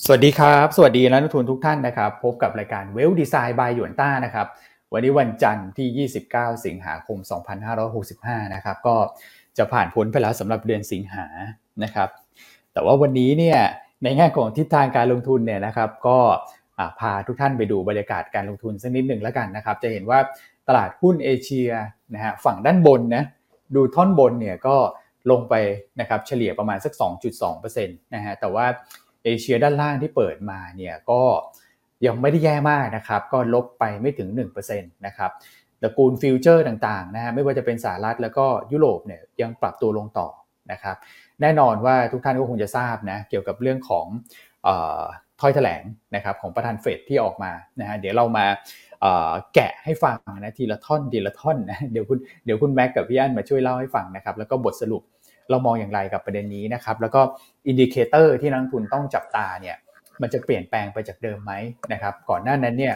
สวัสดีครับ สวัสดีนักลงทุนทุกท่านนะครับ พบกับรายการเวลดีไซน์บายหยวนต้านะครับ วันนี้วันจันทร์ที่ 29 สิงหาคม 2565 นะครับ ก็จะผ่านพ้นไปแล้วสำหรับเดือนสิงหานะครับ แต่ว่าวันนี้เนี่ยในแง่ของทิศทางการลงทุนเนี่ยนะครับ ก็พาทุกท่านไปดูบรรยากาศการลงทุนสักนิดหนึ่งแล้วกันนะครับ จะเห็นว่าตลาดหุ้นเอเชียนะฮะฝั่งด้านบนนะดูท่อนบนเนี่ยก็ลงไปนะครับเฉลี่ยประมาณสัก 2.2%นะฮะแต่ว่า เอเชียด้านล่างที่เปิดมาเนี่ยก็ยังไม่ได้แย่มากนะครับ ก็ลบไปไม่ถึง1%นะครับตระกูล future ต่างๆนะฮะไม่ว่าจะเป็นสหรัฐแล้วก็ยุโรปเนี่ยยังปรับตัวลงต่อนะครับ แน่นอนว่าทุกท่านก็คงจะทราบนะเกี่ยวกับเรื่องของถ้อยแถลงนะครับของประธานเฟดที่ออกมานะฮะเดี๋ยวเรามาแกะให้ฟังนะทีละท่อนทีละท่อนนะเดี๋ยวคุณเดี๋ยวคุณแม็กกับพี่อั้นมาช่วยเล่าให้ฟังนะครับ แล้วก็บทสรุป เรามองอย่างไรกับประเด็นนี้นะครับ แล้วก็ indicator ที่นักลงทุนต้องจับตาเนี่ยมันจะเปลี่ยนแปลงไปจากเดิมไหมนะครับ ก่อนหน้านั้นเนี่ย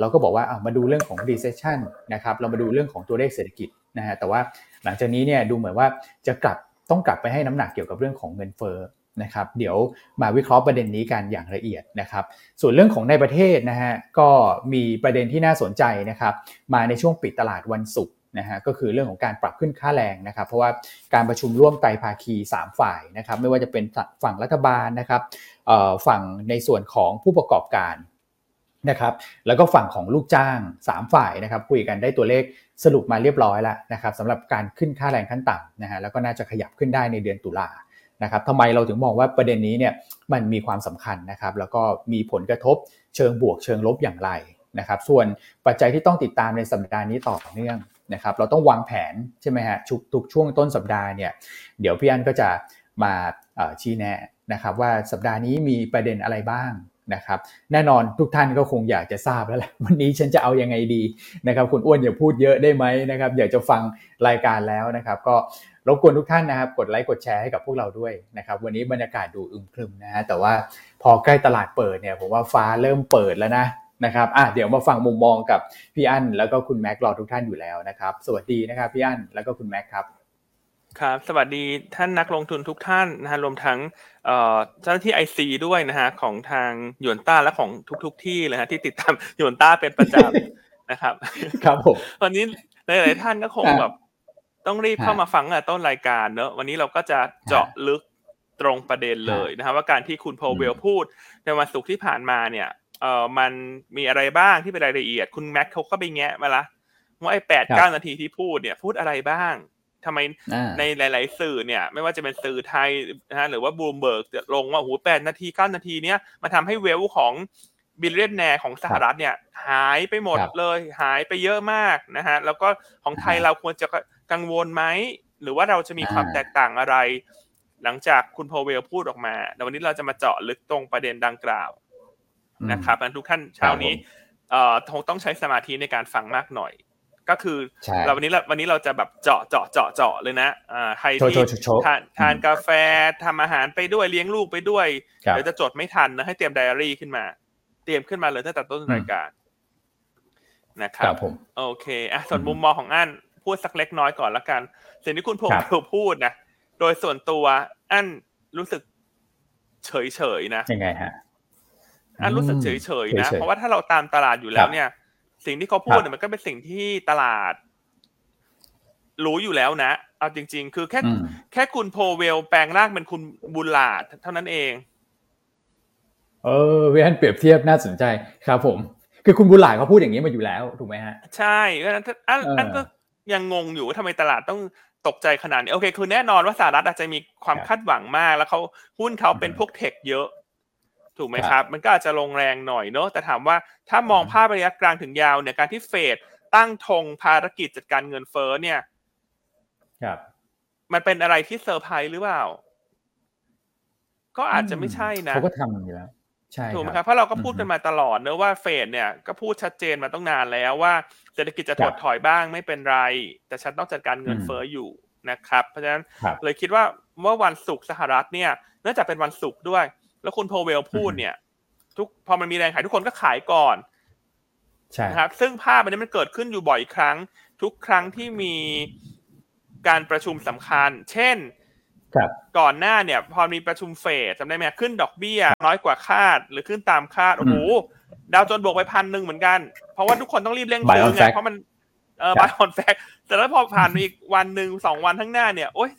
เราก็บอกว่ามาดูเรื่องของ recession นะครับ เรามาดูเรื่องของตัวเลขเศรษฐกิจนะฮะ แต่ว่าหลังจากนี้เนี่ยดูเหมือนว่าจะกลับต้องกลับไปให้น้ำหนักเกี่ยวกับเรื่องของเงินเฟ้อนะครับ เดี๋ยวมาวิเคราะห์ประเด็นนี้กันอย่างละเอียดนะครับ ส่วนเรื่องของในประเทศนะฮะก็มีประเด็นที่น่าสนใจนะครับ มาในช่วงปิดตลาดวันศุกร์ นะฮะก็คือเรื่องของการปรับขึ้นค่าแรงนะครับ เพราะว่าการประชุมร่วมไตรภาคี 3 ฝ่ายนะครับไม่ว่าจะเป็นฝั่งรัฐบาลนะครับฝั่งในส่วนของผู้ประกอบการนะครับแล้วก็ฝั่งของลูกจ้าง 3 ฝ่ายนะครับคุยกันได้ตัวเลขสรุปมาเรียบร้อยแล้วนะครับสำหรับการขึ้นค่าแรงขั้นต่ำนะฮะแล้วก็น่าจะขยับขึ้นได้ในเดือนตุลานะครับทำไมเราถึงมองว่าประเด็นนี้เนี่ยมันมีความสำคัญนะครับแล้วก็มีผลกระทบเชิงบวกเชิงลบอย่างไรนะครับส่วนปัจจัยที่ต้องติดตามในสัปดาห์นี้ต่อเนื่อง นะครับเราต้องวางแผนใช่ไหมฮะทุกช่วงต้นสัปดาห์เนี่ยเดี๋ยวพี่อันก็จะมาชี้แนะนะครับว่าสัปดาห์นี้มีประเด็นอะไรบ้างนะครับแน่นอนทุกท่านก็คงอยากจะทราบแล้วแหละวันนี้ฉันจะเอายังไงดีนะครับคุณอ้วนอย่าพูดเยอะได้ไหมนะครับอยากจะฟังรายการแล้วนะครับก็รบกวนทุกท่านนะครับกดไลค์กดแชร์ให้กับพวกเราด้วยนะครับวันนี้บรรยากาศดูอึมครึมนะฮะแต่ว่าพอใกล้ตลาดเปิดเนี่ยผมว่าฟ้าเริ่มเปิดแล้วนะ นะครับอะเดี๋ยวมาฟังมุมมองกับพี่อั้นแล้วก็คุณแม็กรอทุกท่านอยู่แล้วนะครับ สวัสดีนะครับพี่อั้นแล้วก็คุณแม็กครับครับสวัสดีท่านนักลงทุนทุกท่านนะฮะรวมทั้งเจ้าหน้าที่ IC ด้วยนะฮะของทางยวนต้าและของทุกๆที่เลยฮะที่ติดตามยวนต้าเป็นประจำนะครับ ครับผมวันนี้หลายๆท่านก็คงแบบต้องรีบเข้ามาฟังอะต้นรายการเนอะวันนี้เราก็จะเจาะลึกตรงประเด็นเลยนะครับว่าการที่คุณโพเวลพูดในวันศุกร์ที่ผ่านมาเนี่ย เอ่อมันมีอะไรบ้างที่เป็นรายละเอียด คุณแม็กเขาก็ไปแงะมาละว่าไอ้แปดเก้านาทีที่พูดเนี่ยพูดอะไรบ้างทำไมในหลาย ๆ สื่อเนี่ย ไม่ว่าจะเป็นสื่อไทยนะฮะหรือว่าบูมเบิร์กลงว่าโหแปดนาทีเก้านาทีเนี้ยมาทำให้เวลของbillionaire ของสหรัฐเนี่ย หายไปหมดเลย หายไปเยอะมากนะฮะ แล้วก็ของไทยเราควรจะกังวลไหม หรือว่าเราจะมีความแตกต่างอะไร หลังจากคุณโพเวลพูดออกมาแต่วันนี้เราจะมาเจาะลึกตรงประเด็นดังกล่าว นะครับทุกท่านเช้านี้เอ่อคงต้องใช้สมาธิในการฟังมากหน่อย ก็คือเราวันนี้เราวันนี้เราจะแบบเจาะเจาะเจาะเจาะเลยนะอ่าใครที่ทานทานกาแฟทำอาหารไปด้วยเลี้ยงลูกไปด้วยเดี๋ยวจะจดไม่ทันนะให้เตรียมไดอารี่ขึ้นมา เตรียมขึ้นมาเลยตั้งแต่ต้นรายการนะครับผมโอเคอะส่วนมุมมองของอันพูดสักเล็กน้อยก่อนละกันสิ่งที่คุณพงศ์พูดนะโดยส่วนตัวอันรู้สึกเฉยเฉยนะยังไงฮะ อันรู้สึกเฉยๆนะ เพราะว่าถ้าเราตามตลาดอยู่แล้วเนี่ย สิ่งที่เขาพูดเนี่ยมันก็เป็นสิ่งที่ตลาด รู้อยู่แล้วนะ เอาจริง ๆ คือแค่แค่คุณโพเวลแปลงร่างเป็นคุณบุลาดเท่านั้นเอง เออเวนเปรียบเทียบน่าสนใจครับผม คือคุณบุลาดเขาพูดอย่างนี้มาอยู่แล้วถูกไหมฮะ ใช่ก็นั้นอันอันก็ยังงงอยู่ว่าทำไมตลาดต้องตกใจขนาดนี้โอเค คือแน่นอนว่าสหรัฐอาจจะมีความคาดหวังมาก แล้วเขาหุ้นเขาเป็นพวกเทคเยอะ ถูกไหมครับ มันก็อาจจะลงแรงหน่อยเนอะแต่ถามว่าถ้ามองภาพระยะกลางถึงยาวเนี่ยการที่เฟดตั้งธงภารกิจจัดการเงินเฟ้อเนี่ยครับมันเป็นอะไรที่เซอร์ไพรส์หรือเปล่า ก็อาจจะไม่ใช่นะเขาก็ทำอยู่แล้วใช่ถูกไหมครับเพราะเราก็พูดกันมาตลอดเนอะว่าเฟดเนี่ยก็พูดชัดเจนมาต้องนานแล้วว่าเศรษฐกิจจะถดถอยบ้างไม่เป็นไร แต่ฉันต้องจัดการเงินเฟ้ออยู่นะครับ เพราะฉะนั้นเลยคิดว่าเมื่อวันศุกร์สหรัฐเนี่ยเนื่องจากเป็นวันศุกร์ด้วย แล้วคุณโพเวลพูดเนี่ย ทุกพอมันมีแรงขายทุกคนก็ขายก่อนใช่นะครับ ซึ่งภาพอันนี้มันเกิดขึ้นอยู่บ่อยครั้ง ทุกครั้งที่มีการประชุมสำคัญ เช่นครับก่อนหน้าเนี่ย พอมีประชุมเฟดจำได้ไหมขึ้นดอกเบี้ย น้อยกว่าคาดหรือขึ้นตามคาดโอ้โหดาวโจนส์บวกไปพันหนึ่งเหมือนกัน เพราะว่าทุกคนต้องรีบเร่ง Buy ซื้ on อไง fact เพราะมันเออครับบายออนแฟกแต่แล้วพอผ่านมาอีกวันหนึ่งสองวันข้างหน้าเนี่ยโอ้ย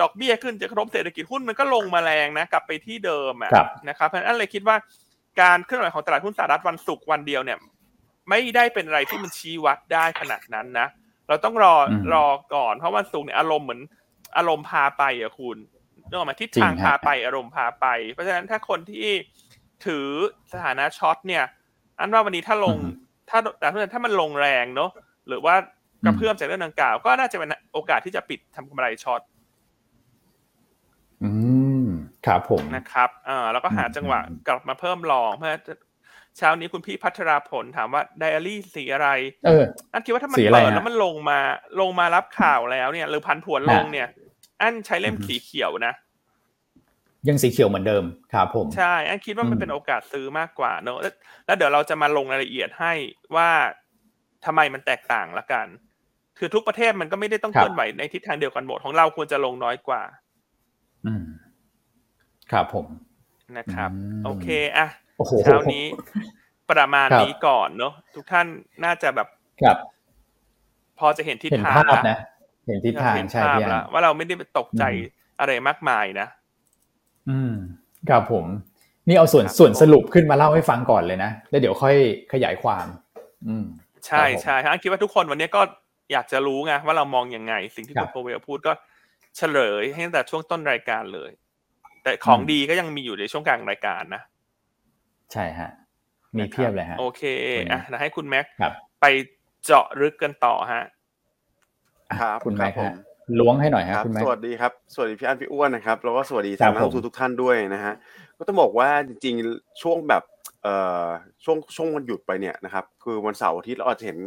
ดอกเบี้ยขึ้นจะกระทบเศรษฐกิจหุ้นมันก็ลงมาแรงนะกลับไปที่เดิมอะครับนะครับเพราะฉะนั้นเลยคิดว่าการเคลื่อนไหวของตลาดหุ้นสหรัฐวันศุกร์วันเดียวเนี่ย ไม่ได้เป็นอะไรที่มันชี้วัดได้ขนาดนั้นนะเราต้องรออืมรอก่อนเพราะวันศุกร์เนี่ยอารมณ์เหมือนอารมณ์พาไปอะคุณนึกออกไหมทิศจริงทางฮะพาไปอารมณ์พาไป เพราะฉะนั้นถ้าคนที่ถือสถานะช็อตเนี่ย อันว่าวันนี้ถ้าลงอืมถ้าแต่เพื่อนถ้ามันลงแรงเนาะหรือว่ากระเพื่อมจากเรื่องดังกล่าว ก็น่าจะเป็นโอกาสที่จะปิดทำกำไรช็อตอืม ครับผมนะครับเอ่าแล้วก็หาอืมจังหวะอืมกลับมาเพิ่มรองเพราะฉะนั้นเช้านี้คุณพี่พัทราผลถามว่าไดอารี่สีอะไร เอออันคิดว่าถ้ามันสีอะไรเปิดฮะแล้วมันลงมาลงมารับข่าวแล้วเนี่ย หรือพันผวนลงเนี่ย อันใช้เล่มอือฮึสีเขียวนะ ยังสีเขียวเหมือนเดิมครับผม ใช่ อันคิดว่ามันอืมเป็นโอกาสซื้อมากกว่าเนอะแล้วแล้วเดี๋ยวเราจะมาลงรายละเอียดให้ว่าทำไมมันแตกต่างละกัน คือทุกประเทศมันก็ไม่ได้ต้องครับเคลื่อนไหวในทิศทางเดียวกันหมดของเราควรจะลงน้อยกว่า อืม ครับผมนะครับอืมโอเคอะโอ้โหเช้านี้ประมาณครับนี้ก่อนเนอะทุกท่านน่าจะแบบครับ พอจะเห็นทิศเห็นทางภาพละนะเห็นทิศทางเห็นใช่ภาพพี่อัแล้วนว่าเราไม่ได้ไปตกใจอืมอะไรมากมายนะ อืมครับผม นี่เอาส่วนครับส่วนผมสรุปขึ้นมาเล่าให้ฟังก่อนเลยนะ แล้วเดี๋ยวค่อยขยายความ อืม ใช่ครับผมใช่อันคิดว่าทุกคนวันนี้ก็อยากจะรู้ไงว่าเรามองยังไง สิ่งที่ครัคุบณโปรเวลพูดก็เฉลยให้ตั้งแต่ช่วงต้นรายการเลย แต่ของอืมดีก็ยังมีอยู่ในช่วงกลางรายการนะ ใช่ฮะ มีเพียบเลยฮะ โอเควันนี้อะเดี๋ยวให้คุณแม็กครับไปเจาะลึกกันต่อฮะอะครับคุณคแม็รักบผมฮะล้วงให้หน่อยคฮะรับคุณแม็กสวัสดีครับสวัสดีพี่อันพี่อ้วนนะครับแล้วก็สวัสดีครัทาบงนักลงทุนทุกท่านด้วยนะฮะก็ต้องบอกว่าจริงๆช่วงแบบเอ่อช่วงช่วงวันหยุดไปเนี่ยนะครับคือวันเสาร์อาทิตย์เราอาจจะเห็น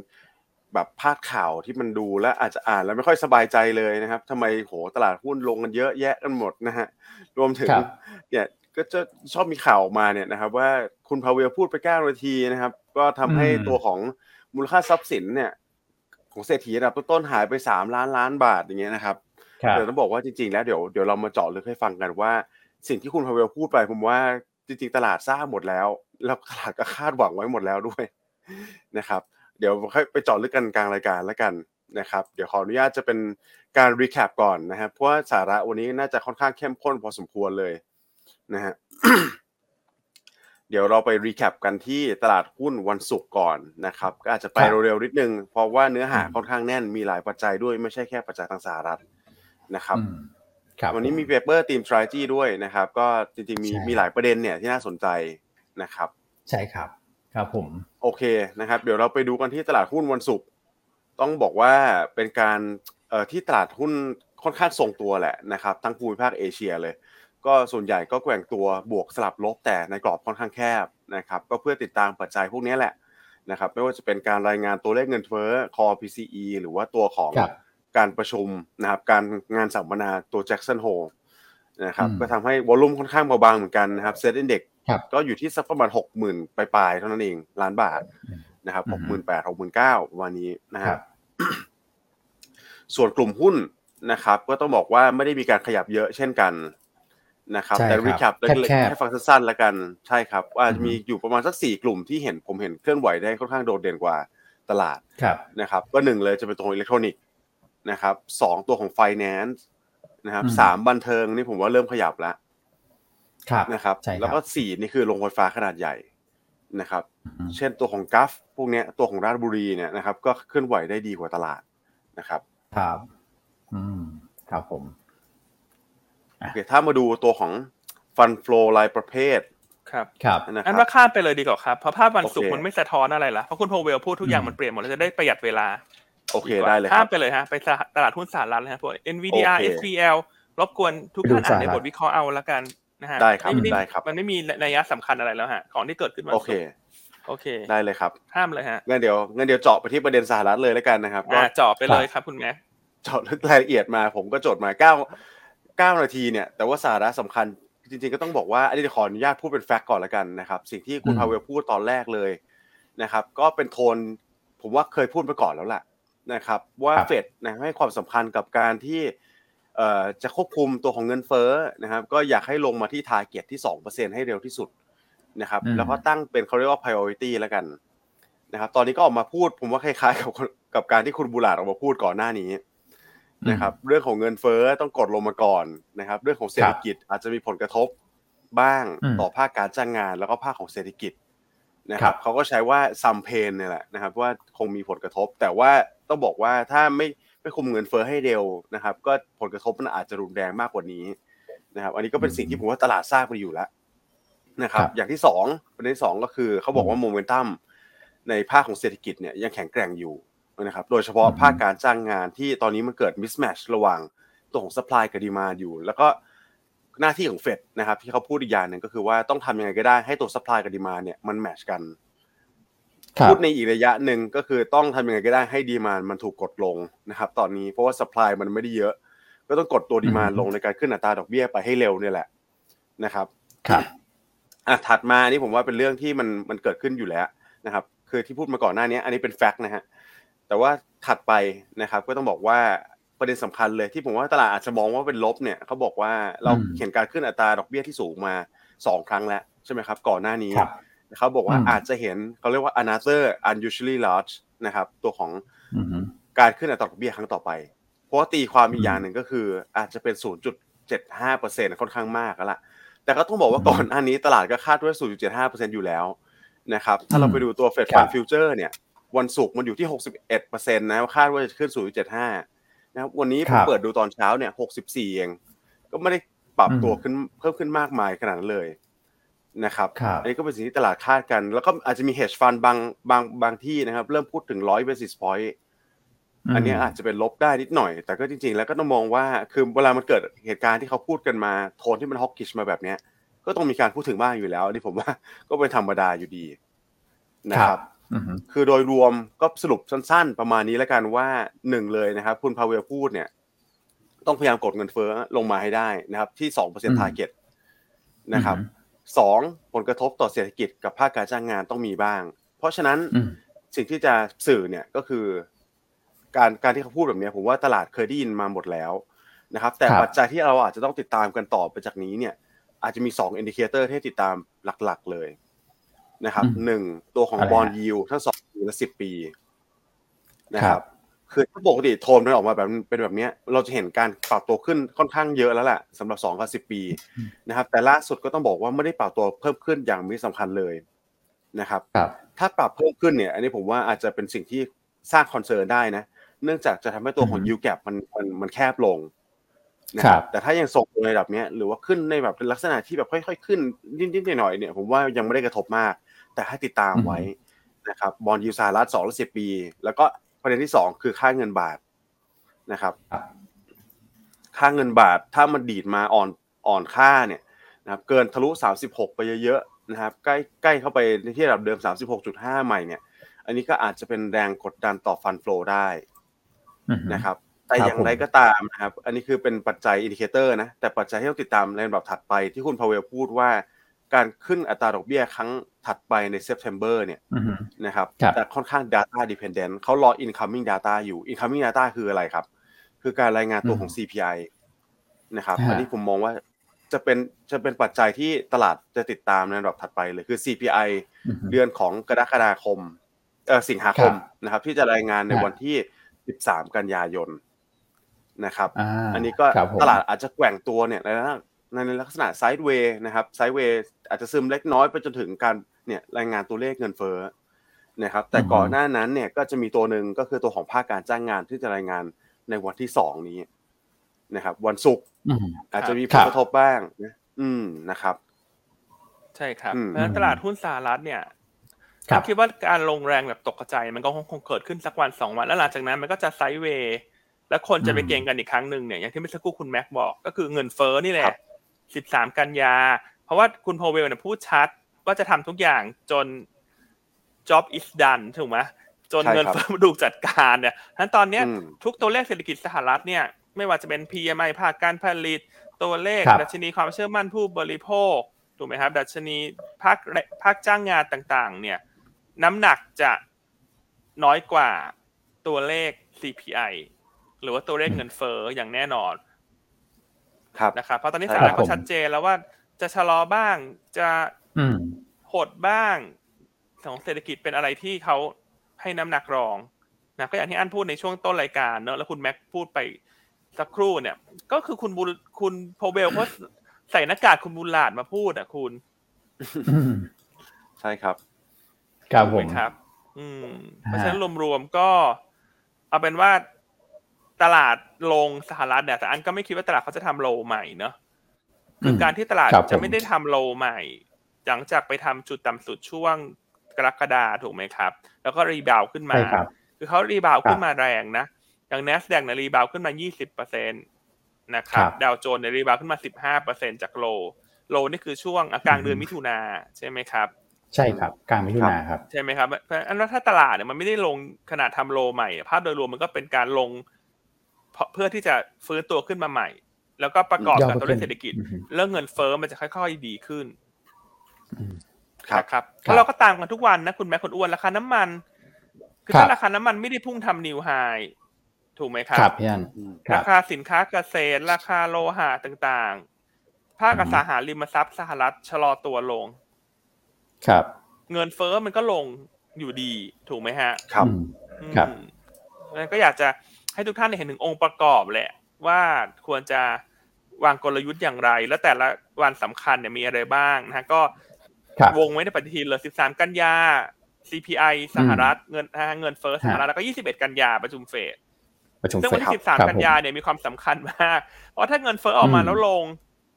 แบบพาดข่าวที่มันดูแล้วอาจจะอ่านแล้วไม่ค่อยสบายใจเลยนะครับทำไมโหตลาดหุ้นลงกันเยอะแยะกันหมดนะฮะรวมถึงครับเนี่ยก็จะชอบมีข่าวออกมาเนี่ยนะครับ ว่าคุณพาเวลพูดไปเก้านาทีนะครับ ก็ทำให้อืมตัวของมูลค่าทรัพย์สินเนี่ย ของเศรษฐีระดับต้นๆหายไปสามล้านล้านบาทอย่างเงี้ยนะครับครับเดี๋ยวต้องบอกว่าจริงๆ แล้วเดี๋ยวเดี๋ยวเรามาเจาะลึกให้ฟังกันว่า สิ่งที่คุณพาเวลพูดไปผมว่าจริง ๆ ตลาดทราบหมดแล้ว แล้วตลาดก็คาดหวังไว้หมดแล้วด้วยนะครับ เดี๋ยวค่อยไปเจาะลึกกันกลางรายการแล้วกันนะครับ เดี๋ยวขออนุญาตจะเป็นการรีแคปก่อนนะครับเพราะว่าสาระวันนี้น่าจะค่อนข้างเข้มข้นพอสมควรเลยนะฮะเดี๋ยวเราไปรีแคปกันที่ตลาดหุ้นวันศุกร์ก่อนนะครับ ก็อาจจะไปครับเร็วๆนิดนึง เพราะว่าเนื้อหาอืมค่อนข้างแน่นมีหลายปัจจัยด้วยไม่ใช่แค่ปัจจัยทางสหรัฐนะครับอืมครับวันนี้มี paper ทีม strategy ด้วยนะครับ ก็จริงๆมีใช่มีหลายประเด็นเนี่ยที่น่าสนใจนะครับ ใช่ครับ ครับผมโอเคนะครับ เดี๋ยวเราไปดูกันที่ตลาดหุ้นวันศุกร์ต้องบอกว่าเป็นการเอ่อที่ตลาดหุ้นค่อนข้างทรงตัวแหละนะครับ ทั้งภูมิภาคเอเชียเลย ก็ส่วนใหญ่ก็แกว่งตัวบวกสลับลบแต่ในกรอบค่อนข้างแคบนะครับ ก็เพื่อติดตามปัจจัยพวกนี้แหละนะครับ ไม่ว่าจะเป็นการรายงานตัวเลขเงินเฟ้อ core PCE หรือว่าตัวของครับการประชุมนะครับ การงานสัมมนาตัว Jackson Hole นะครับอืมก็ทำให้ volume ค่อนข้างเบาบางเหมือนกันนะครับ SET Index ครับ ก็อยู่ที่สักประมาณหกหมื่นปลายๆเท่านั้นเองล้านบาทนะครับอืมหกหมื่นแปดหกหมื่นเก้าวันนี้นะครับครับส่วนกลุ่มหุ้นนะครับ ก็ต้องบอกว่าไม่ได้มีการขยับเยอะเช่นกันนะครับใช่แต่ครับ recap เล็กแคบๆๆให้ฟังสั้นๆแล้วกันใช่ครับว่าอือฮึมีอยู่ประมาณสักสี่กลุ่มที่เห็นผมเห็นเคลื่อนไหวได้ค่อนข้างโดดเด่นกว่าตลาดครับนะครับ ก็หนึ่งเลยจะเป็นตัวของอิเล็กทรอนิกส์นะครับสองตัวของ finance นะครับอืมสามบันเทิงนี่ผมว่าเริ่มขยับแล้วครับ นะครับใช่ครับแล้วก็สี่นี่คือโรงไฟฟ้าขนาดใหญ่นะครับอืมเช่นตัวของกัฟพวกเนี้ยตัวของราชบุรีเนี่ยนะครับ ก็เคลื่อนไหวได้ดีกว่าตลาดนะครับครับอืมครับผมโอเคถ้ามาดูตัวของฟันฟลูรายประเภทครับครับนะคอันรับว่าข้ามไปเลยดีกว่าครับเพราะภาพวันศุกร์โอเคมันไม่สะท้อนอะไรละเพราะคุณโพเวลพูดทุกอย่างอืมมันเปลี่ยนหมดแล้วจะได้ประหยัดเวลาโอเคกว่าได้เลยคข้ารัมบไปเลยฮะไปตลาดหุ้นสหรัฐเลยฮะพวก NVDR โอเค SPL รบกวนทุกไปดูท่านอ่านในสหรัฐบทวิเคราะห์เอาละกัน นะฮะได้ครับม่ม่ได้ครับ มันไม่มีนัยยะสำคัญอะไรแล้วฮะของที่เกิดขึ้นวันโอศุเคกร์โอเค ได้เลยครับข้ามเลยฮะงั้นเดี๋ยวงั้นเดี๋ยวเจาะไปที่ประเด็นสหรัฐเลยแล้วกันนะครับก็อ่าเจาะไปเลยครับคุณแม่เจาะลึกรายละเอียดมา ผมก็จดมาเก้าเก้านาทีเนี่ย แต่ว่าสาระสำคัญจริงๆก็ต้องบอกว่าอันนี้ขออนุญาตพูดเป็นแฟกต์ก่อนแล้วกันนะครับ สิ่งที่คุณอืมพาเวลพูดตอนแรกเลยนะครับ ก็เป็นโทนผมว่าเคยพูดไปก่อนแล้วแหละนะครับ ว่าครับเฟดนะให้ความสำคัญกับการที่เอ่อ จะควบคุมตัวของเงินเฟ้อนะครับ ก็อยากให้ลงมาที่ target ที่2%ให้เร็วที่สุดนะครับอืมแล้วก็ตั้งเป็นเขาเรียกว่า priority แล้วกันนะครับ ตอนนี้ก็ออกมาพูดผมว่าคล้ายๆ กับกับการที่คุณบูลาดออกมาพูดก่อนหน้านี้นะครับ เรื่องของเงินเฟ้อต้องกดลงมาก่อนนะครับ เรื่องของเศรษฐกิจอาจจะมีผลกระทบบ้างอืมต่อภาคการจ้างงานแล้วก็ภาคของเศรษฐกิจนะคครัรับบเขาก็ใช้ว่าซัมเพนเนี่ยแหละนะครับ ว่าคงมีผลกระทบ แต่ว่าต้องบอกว่าถ้าไม่ ไม่คุมเงินเฟ้อให้เร็วนะครับ ก็ผลกระทบมันอาจจะรุนแรงมากกว่านี้นะครับ อันนี้ก็เป็นสิ่งที่ผมว่าตลาดทราบไปอยู่แล้วนะครับครับ อย่างที่สองประเด็นที่สองก็คือเขาบอกว่าโมเมนตัมในภาคของเศรษฐกิจเนี่ยยังแข็งแกร่งอยู่นะครับ โดยเฉพาะอืมภาคการจ้างงานที่ตอนนี้มันเกิด mismatch ระหว่างตัวของ supply กับ demand อยู่ แล้วก็หน้าที่ของเฟดนะครับที่เขาพูดอีกอย่างหนึ่งก็คือว่าต้องทำยังไงก็ได้ให้ตัว supply กับ demand เนี่ยมัน match กันครับ พูดในอีกระยะหนึ่งก็คือต้องทำยังไงก็ได้ให้ demand มันถูกกดลงนะครับ ตอนนี้เพราะว่า supply มันไม่ได้เยอะ ก็ต้องกดตัว demand อืมลงในการขึ้นอัตราดอกเบี้ยไปให้เร็วเนี่ยแหละนะครับครับอะถัดมานี่ผมว่าเป็นเรื่องที่มันมันเกิดขึ้นอยู่แล้วนะครับ คือที่พูดมาก่อนหน้านี้ อันนี้เป็นแฟกต์นะฮะแต่ว่าถัดไปนะครับ ก็ต้องบอกว่าประเด็นสำคัญเลยที่ผมว่าตลาดอาจจะมองว่าเป็นลบเนี่ยเขาบอกว่าเราอืมเห็นการขึ้นอัตราดอกเบี้ยที่สูงมาสองครั้งแล้วใช่ไหมครับ ก่อนหน้านี้ครับ เขาบอกว่าอืมอาจจะเห็นเขาเรียกว่า another unusually large นะครับตัวของอืมการขึ้นอัตราดอกเบี้ยครั้งต่อไป เพราะว่าตีความอีอืกมอย่างหนึ่งก็คืออาจจะเป็น 0.75%ค่อนข้างมากแล้วล่ะแต่ก็ต้องบอกว่าอืมก่อนอันนี้ตลาดก็คาดว่า0.75%อยู่แล้วนะครับถ้าเราอืมไปดูตัว Fed ครั Fund บ Future เนี่ยวันศุกร์มันอยู่ที่ 61%นะคาดว่าจะขึ้น 0.75นะครับวันนี้คผรัมบเปิดดูตอนเช้าเนี่ย 64 เอง ก็ไม่ได้ปรับอืมตัวขึ้นเพิ่มขึ้นมากมายขนาดนั้นเลย นะครับครับอันนี้ก็เป็นสิ่งที่ตลาดคาดกัน แล้วก็อาจจะมี hedge fund บางบางบางที่นะครับ เริ่มพูดถึง100 basis point อันเนี้ยอาจจะเป็นลบได้นิดหน่อย แต่ก็จริง ๆ แล้วก็ต้องมองว่าคือเวลามันเกิดเหตุการณ์ที่เขาพูดกันมาโทนที่มันฮอกกิชมาแบบเนี้ย ก็ต้องมีการพูดถึงบ้างอยู่แล้วอันนี่ผมว่าก็เป็นธรรมดาอยู่ดีนะครับอืมคือโดยรวมก็สรุปสั้น ๆ ประมาณนี้แล้วกันว่าหนึ่งเลยนะครับ คุณพาเวลพูดเนี่ย ต้องพยายามกดเงินเฟ้อลงมาให้ได้นะครับ ที่สองเปอร์เซ็นต์อืมทาร์เก็ตนะครับ สองผลกระทบต่อเศรษฐกิจกับภาคการจ้างงานต้องมีบ้าง เพราะฉะนั้นอืมสิ่งที่จะสื่อเนี่ยก็คือ การการที่เขาพูดแบบเนี้ยผมว่าตลาดเคยได้ยินมาหมดแล้วนะครับ แต่ครับปัจจัยที่เราอาจจะต้องติดตามกันต่อไปจากนี้เนี่ย อาจจะมีสอง indicator ที่ติดตามหลักๆเลยนะครับอืมหนึ่งตัวของอะไรบอลฮะ yield ทั้งสองปีและสิบปีนะครับครับ คือถ้าปกติโทนมันออกมาแบบเป็นแบบเนี้ยเราจะเห็นการปรับตัวขึ้นค่อนข้างเยอะแล้วแหละสำหรับสองกับสิบปีนะครับแต่ล่าสุดก็ต้องบอกว่าไม่ได้ปรับตัวเพิ่มขึ้นอย่างมีนัยสำคัญเลยนะครับครับถ้าปรับเพิ่มขึ้นเนี่ย อันนี้ผมว่าอาจจะเป็นสิ่งที่สร้าง concern ได้นะ เนื่องจากจะทำให้ตัวของอือฮึ yield gap มันมันมันแคบลงนะคครับแต่ถ้ายังทรงในระดับเนี้ยหรือว่าขึ้นในแบบเป็นลักษณะที่แบบค่อย ๆ ขึ้นนิดๆหน่อยๆเนี่ยผมว่ายังไม่ได้กระทบมาก แต่ให้ติดตามไว้นะครับ bond yield สหรัฐสองและสิบปี แล้วก็ ประเด็นที่สองคือค่าเงินบาทนะครับครับ ค่าเงินบาทถ้ามันดีดมาอ่อนอ่อนค่าเนี่ยนะครับเกินทะลุ 36 ไปเยอะๆนะครับใกล้ใกล้เข้าไปในที่ระดับเดิม 36.5 ใหม่เนี่ย อันนี้ก็อาจจะเป็นแรงกดดันต่อ fund flow ได้อืมนะครับแต่ครับอย่างไรก็ตามนะครับ อันนี้คือเป็นปัจจัย indicator นะ แต่ปัจจัยที่ต้องติดตามในลำดับถัดไปที่คุณพาเวลพูดว่า การขึ้นอัตราดอกเบี้ยครั้งถัดไปใน September เนี่ยอืมนะครับครับแต่ค่อนข้าง data dependent เขารอ incoming data อยู่ incoming data คืออะไรครับ คือการรายงานตัวของ CPI นะครับฮะอันนี้ผมมองว่าจะเป็นจะเป็นปัจจัยที่ตลาดจะติดตามในระดับถัดไปเลยคือ CPI อืมเดือนของกรกฎาคมเออสิงหาคมครับนะครับ ที่จะรายงานในฮะวันที่ 13 กันยายนนะครับอ่าอันนี้ก็ครับผมตลาดอาจจะแกว่งตัวเนี่ยในลักษณะ ในลักษณะไซด์เวย์นะครับไซด์เวย์อาจจะซึมเล็กน้อยไปจนถึงการเนี่ยรายงานตัวเลขเงินเฟ้อนะครับแต่อือฮึก่อนหน้านั้นเนี่ยก็จะมีตัวหนึ่งก็คือตัวของภาคการจ้างงานที่จะรายงานในวันที่สองนี้นะครับวันศุกร์อืมอาจจะมีผครัลบกระทบบ้างนะอืมนะครับ ใช่ครับอืมเพราะฉะนั้นตลาดหุ้นสหรัฐเนี่ยครับคิดว่าการลงแรงแบบตกกระจายมันก็คงคงเกิดขึ้นสักวันสองวันแล้วหลังจากนั้นมันก็จะไซด์เวย์แล้วคนจะไปอืมเก็งกันอีกครั้งหนึ่งเนี่ยอย่างที่เมื่อสักครู่คุณแม็กบอกก็คือเงินเฟ้อนี่แหครัละ บสิบสามกันยา เพราะว่าคุณโพเวลเนี่ยพูดชัดว่าจะทำทุกอย่างจน job is done ถูกไหมจนใช่ครับเงินเฟ้อมันถูกจัดการเนี่ยฉะนั้นตอนเนี้ยอืมทุกตัวเลขเศรษฐกิจสหรัฐเนี่ย ไม่ว่าจะเป็น PMI ภาคการผลิต ตัวเลขครับดัชนีความเชื่อมั่นผู้บริโภค ถูกไหมครับ ดัชนีภาคภาคจ้างงานต่าง ๆ เนี่ย น้ำหนักจะน้อยกว่าตัวเลข CPI หรือว่าตัวเลขเงินเฟ้ออย่างแน่นอนครับ นะครับเพราะตอนนี้ใช่สคถารับนก็ชัดเจนแล้วว่าจะชะลอบ้างจะอืมหดบ้างของเศรษฐกิจเป็นอะไรที่เขาให้น้ำหนักรองนะก็อย่างที่อันพูดในช่วงต้นรายการเนอะแล้วคุณแม็กพูดไปสักครู่เนี่ย ก็คือคุณบุลคุณโพเบลเขาใส่หน้ากากคุณบุลลาดมาพูดอะคุณอืมใช่ครับครับผมถูกไหครับ อืมฮะเพราะฉะนั้นรวมๆก็ เอาเป็นว่า ตลาดลงสหรัฐเนี่ยแต่อันก็ไม่คิดว่าตลาดเขาจะทำ low ใหม่เนอะคือการที่ตลาดครับผมจะไม่ได้ทำ low ใหม่ หลังจากไปทำจุดต่ำสุดช่วงกรกฎาถูกไหมครับ แล้วก็ rebound ขึ้นมาใช่ครับคือเขา rebound ครับขึ้นมาแรงนะ อย่าง n a s d a q เนี่ย rebound ขึ้นมา 20เปอร์เซ็นตนะครับครับดาวโจนส์เนี่ย rebound ขึ้นมา 15เปอร์เซ็นจาก low low นี่คือช่วงกลางเดือนมิถุนาใช่ไหมครับใช่ครับกลางมิถุนาครับใช่ไหมครับเพราะฉะนั้นถ้าตลาดเนี่ยมันไม่ได้ลงขนาดทำโลใหม่ ภาพโดยรวมมันก็เป็นการลง เพราะเพื่อที่จะฟื้นตัวขึ้นมาใหม่ แล้วก็ประกอบย่อกับตัวเลขขึ้นเศรษฐกิจอือฮึเรื่องเงินเฟ้อมันจะค่อยๆดีขึ้นครับนะครับครับแล้วเราก็ตามกันทุกวันนะคุณแม่คุณอ้วนราคาน้ำมัน คือครับถ้าราคาน้ำมันไม่ได้พุ่งทำนิวไฮถูกไหมครัครับพี่อันอืมครัราบคาสินค้าเกษตร ราคาโลหะต่างๆ ภาคอสังหาริมทรัพย์สหรัฐชะลอตัวลง ครับ เงินเฟ้อมันก็ลงอยู่ดี ถูกไหมฮะ ครับอืมอืมครับแล้วก็อยากจะ ให้ทุกท่านได้เห็นถึงองค์ประกอบแหละว่าควรจะวางกลยุทธ์อย่างไร และแต่ละวันสำคัญเนี่ยมีอะไรบ้างนะฮะก็ครับวงไว้ในปฏิทินเลย 13 กันยา CPI สหรัฐเงินนะฮะเงินเฟ้อสหรัฐแล้วก็ 21 กันยาประชุมเฟดประชุมซึ่งเฟวันดที่ครั13บกันยาเนี่ยมีความสำคัญมาก เพราะถ้าเงินเฟ้อออกมาอืมแล้วลง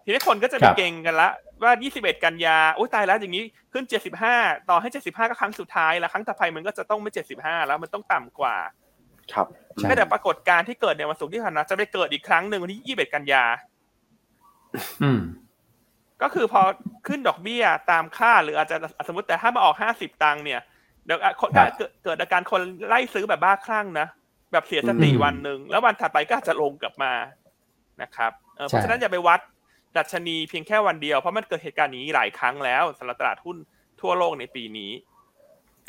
ทีนี้คนก็จะคไปรับเก่งกันละว่า 21 กันยาโอ้ยตายแล้วอย่างนี้ขึ้น 75 ต่อให้ 75 ก็ครั้งสุดท้ายแล้ว ครั้งต่อไปมันก็จะต้องไม่ 75 แล้วมันต้องต่ำกว่า ครับใช่ไม่แต่ปรากฏการณ์ที่เกิดในวันศุกร์ที่ผ่านมาจะไปเกิดอีกครั้งหนึ่งวันที่ 21 กันยา อืม ก็คือพอขึ้นดอกเบี้ยตามค่าหรืออาจจะสมมติแต่ถ้ามาออก 50 ตังค์เนี่ยเดี๋ยวอะคนครับเกิดเกิดอาการคนไล่ซื้อแบบบ้าคลั่งนะ แบบเสียสติอืมวันหนึ่งแล้ววันถัดไปก็อาจจะลงกลับมานะครับเออเพราะใช่ ฉะนั้นอย่าไปวัดดัชนีเพียงแค่วันเดียวเพราะมันเกิดเหตุการณ์อย่างนี้หลายครั้งแล้วสำหรับตลาดหุ้นทั่วโลกในปีนี้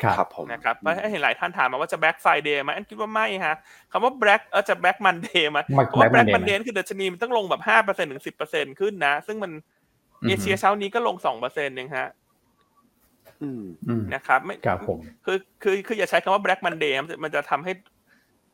ครับครับผมนะครับเพราะเห็นหลายท่านถามมาว่าจะ Black Friday ไหมอันคิดว่าไม่ฮะคำว่า Black เออจะ Black Monday ไหม Black เพราะว่า Black Monday Monday คือดัชนีมันต้องลงแบบห้าเปอร์เซ็นถึงสิบเปอร์เซ็นขึ้นนะ ซึ่งมันอือฮึเอเชียเช้านี้ก็ลงสองเปอร์เซ็นต์เองฮะอืมอืมนะครับไม่ครับผมคือคือคืออย่าใช้คำว่า Black Monday มันจะมันจะทำให้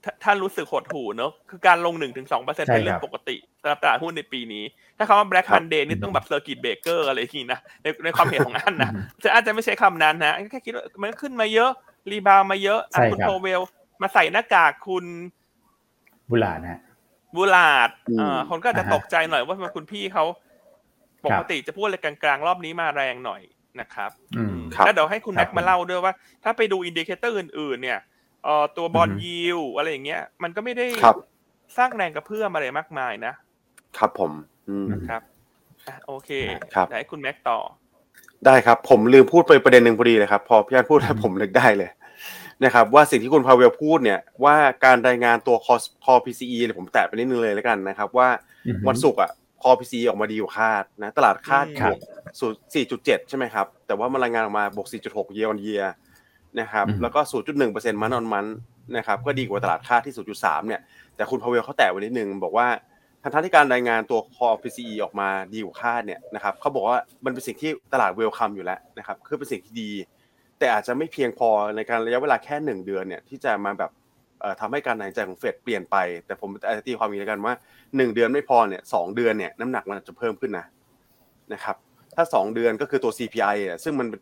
ท่าท่านรู้สึกหดหู่เนอะคือการลงหนึ่งถึงสองเปอร์เซ็นต์ใช่เป็นเรื่อครังบปกติสำหรับตลาดหุ้นในปีนี้ ถ้าคำว่า Black ครับ Monday นี่ต้องแบบเซอร์กิตเบเกอร์อะไรอย่างนี้นะในในความเห็นของอันนะอืมจะอาจจะไม่ใช้คำนั้นนะแค่คิดว่ามันขึ้นมาเยอะ รีบาวมาเยอะอะใช่คุณครับโทเวล มาใส่หน้ากากคุณ บุหลานะฮะบูลาดอืมเอ่อคนก็อาจจะอ่าฮะตกใจหน่อยว่าทำไมคุณพี่เขาปครักบติจะพูดอะไรกลางๆ รอบนี้มาแรงหน่อยนะครับอืมครับแล้วเดี๋ยวให้คุณครัแม็บกมาเล่าด้วยว่า ถ้าไปดู indicator อื่นๆเนี่ย เอ่อตัว bond อือฮึ yield อะไรอย่างเงี้ย มันก็ไม่ได้ครับสร้างแรงกระเพื่อมอะไรมากมายนะ ครับผมอืมครับอะโอเคครับเดี๋ยวให้คุณแม็กต่อ ได้ครับ ผมลืมพูดไปประเด็นหนึ่งพอดีเลยครับ พอพี่อันพูดแล้วผมนึกได้เลยนะครับ ว่าสิ่งที่คุณพาเวลพูดเนี่ย ว่าการรายงานตัวคอคอ PCE เนี่ยผมแตะไปนิดนึงเลยแล้วกันนะครับ ว่าอือฮึวันศุกร์อะคอ PCE ออกมาดีกว่าคาดนะ ตลาดคาดอืมบวกสู4.7ใช่ไหมครับ แต่ว่ามันรายงานออกมาบวก4.6 year on year นะครับอืมแล้วก็ 0.1%มันออนมันนะครับก็ดีกว่าตลาดคาดที่ 0.3 เนี่ย แต่คุณพาเวลเขาแตะไว้นิดนึง บอกว่าทั้งๆที่การรายงานตัว core PCE ออกมาดีกว่าคาดเนี่ยนะครับเขาบอกว่ามันเป็นสิ่งที่ตลาดเวลคัมอยู่แล้วนะครับคือเป็นสิ่งที่ดี แต่อาจจะไม่เพียงพอในการระยะเวลาแค่หนึ่งเดือนเนี่ยที่จะมาแบบเอ่อทำให้การตัดสินใจของเฟดเปลี่ยนไป แต่ผมอาจจะตีความอย่างนี้แล้วกันว่าหนึ่งเดือนไม่พอเนี่ยสองเดือนเนี่ยน้ำหนักมันอาจจะเพิ่มขึ้นนะนะครับถ้าสองเดือนก็คือตัว CPI อะซึ่งมันเป็น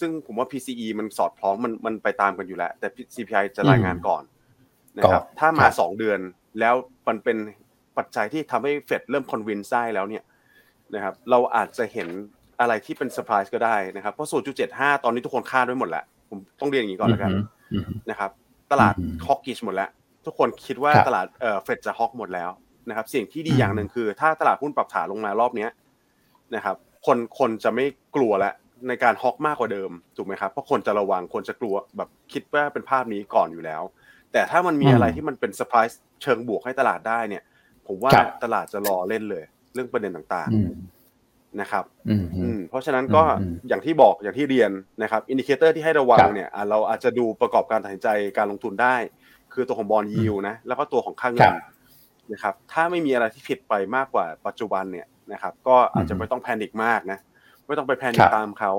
ซึ่งผมว่า PCE มันสอดคล้องมันมันไปตามกันอยู่แล้ว แต่ CPI จะรายงานก่อนนะครับก่อนครับถ้ามาสองเดือนแล้วมันเป็นปัจจัยที่ทำให้เฟดเริ่ม convince ได้แล้วเนี่ยนะครับ เราอาจจะเห็นอะไรที่เป็นเซอร์ไพรส์ก็ได้นะครับ เพราะ 0.75 ตอนนี้ทุกคนคาดไว้หมดแล้ว ผมต้องเรียนอย่างนี้ก่อนแล้วกันอืมนะครับ ตลาดอืม hawkish หมดแล้ว ทุกคนคิดว่าครับตลาดเอ่อเฟดจะ hawk หมดแล้วนะครับสิ่งที่ดีอืมอย่างหนึ่งคือ ถ้าตลาดหุ้นปรับฐานลงมารอบเนี้ยนะครับ คนคนจะไม่กลัวแล้ว ในการ hawk มากกว่าเดิมถูกไหมครับเพราะคนจะระวังคนจะกลัวแบบคิดว่าเป็นภาพนี้ก่อนอยู่แล้ว แต่ถ้ามันมีอืมอะไรที่มันเป็นเซอร์ไพรส์เชิงบวกให้ตลาดได้เนี่ย ผมว่าครับตลาดจะรอเล่นเลย เรื่องประเด็นต่างอืมๆนะครับอืมอืมอืมเพราะฉะนั้นก็อืมอย่างที่บอกอย่างที่เรียนนะครับ indicator ที่ให้ระวังครับเนี่ยอะเราอาจจะดูประกอบการตัดสินใจการลงทุนได้ คือตัวของ bond yield นะแล้วก็ตัวของค่าเงิรับนะครับถ้าไม่มีอะไรที่ผิดไปมากกว่าปัจจุบันเนี่ยนะครับก็อาจจะไม่ต้อง panic มากนะ ไม่ต้องไป panic ครับตามเขา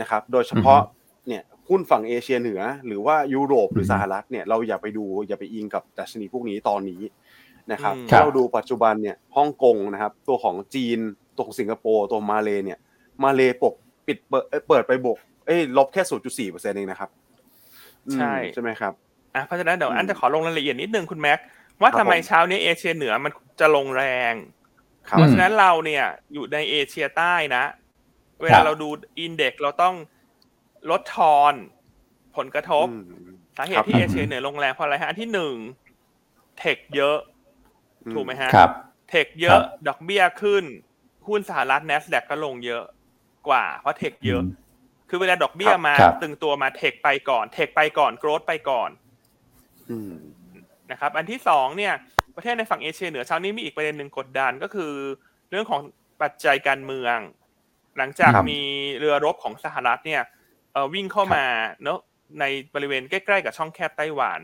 นะครับ โดยเฉพาะเนี่ยหุ้นฝั่งเอเชียเหนือ หรือว่ายุโรปหรือสหรัฐเนี่ยเราอย่าไปดูอย่าไปอิงกับดัชนีพวกนี้ตอนนี้นะครับอืมถ้าเราดูปัจจุบันเนี่ยฮ่องกงนะครับ ตัวของจีนตัวของสิงคโปร์ตัวมาเลเนี่ย มาเลปกปิดเปิดเอ้ยเปิดไปบวกเอ้ยลบแค่0.4เปอร์เซ็นต์เองนะครับอืมใช่ใช่ไหมครับอะเพราะฉะนั้นเดี๋ยวอืมอันจะขอลงรายละเอียดนิดนึงคุณแม็กว่าครับทำไมผมเช้านี้เอเชียเหนือมันจะลงแรงครับเพราะฉะนั้นเราเนี่ยอยู่ในเอเชียใต้นะ เวลาเราดูอินเด็กซ์เราต้องลดทอนผลกระทบอืมสาเหครัตุบที่เอเชียเหนือลงแรงเพราะอะไรฮะ อันที่หนึ่งเทคเยอะ ถูกไหมฮะครับเทคเยอะดอกเบี้ยขึ้น หุ้นสหรัฐ n a s d a q ก็ลงเยอะกว่า เพราะเทคเยอะ คือเวลาดอกเบี้ยมาครับตึงตัวมาเทคไปก่อนเทคไปก่อนโกรดไปก่อนอืมนะครับ อันที่สองเนี่ย ประเทศในฝั่งเอเชียเหนือเช้านี้มีอีกประเด็นหนึ่งกดดันก็คือ เรื่องของปัจจัยการเมือง หลังจากครับมีเรือรบของสหรัฐเนี่ยเอ่อวิ่งเข้ามาเนอะในบริเวณใกล้ๆกับช่องแคบไต้หวัน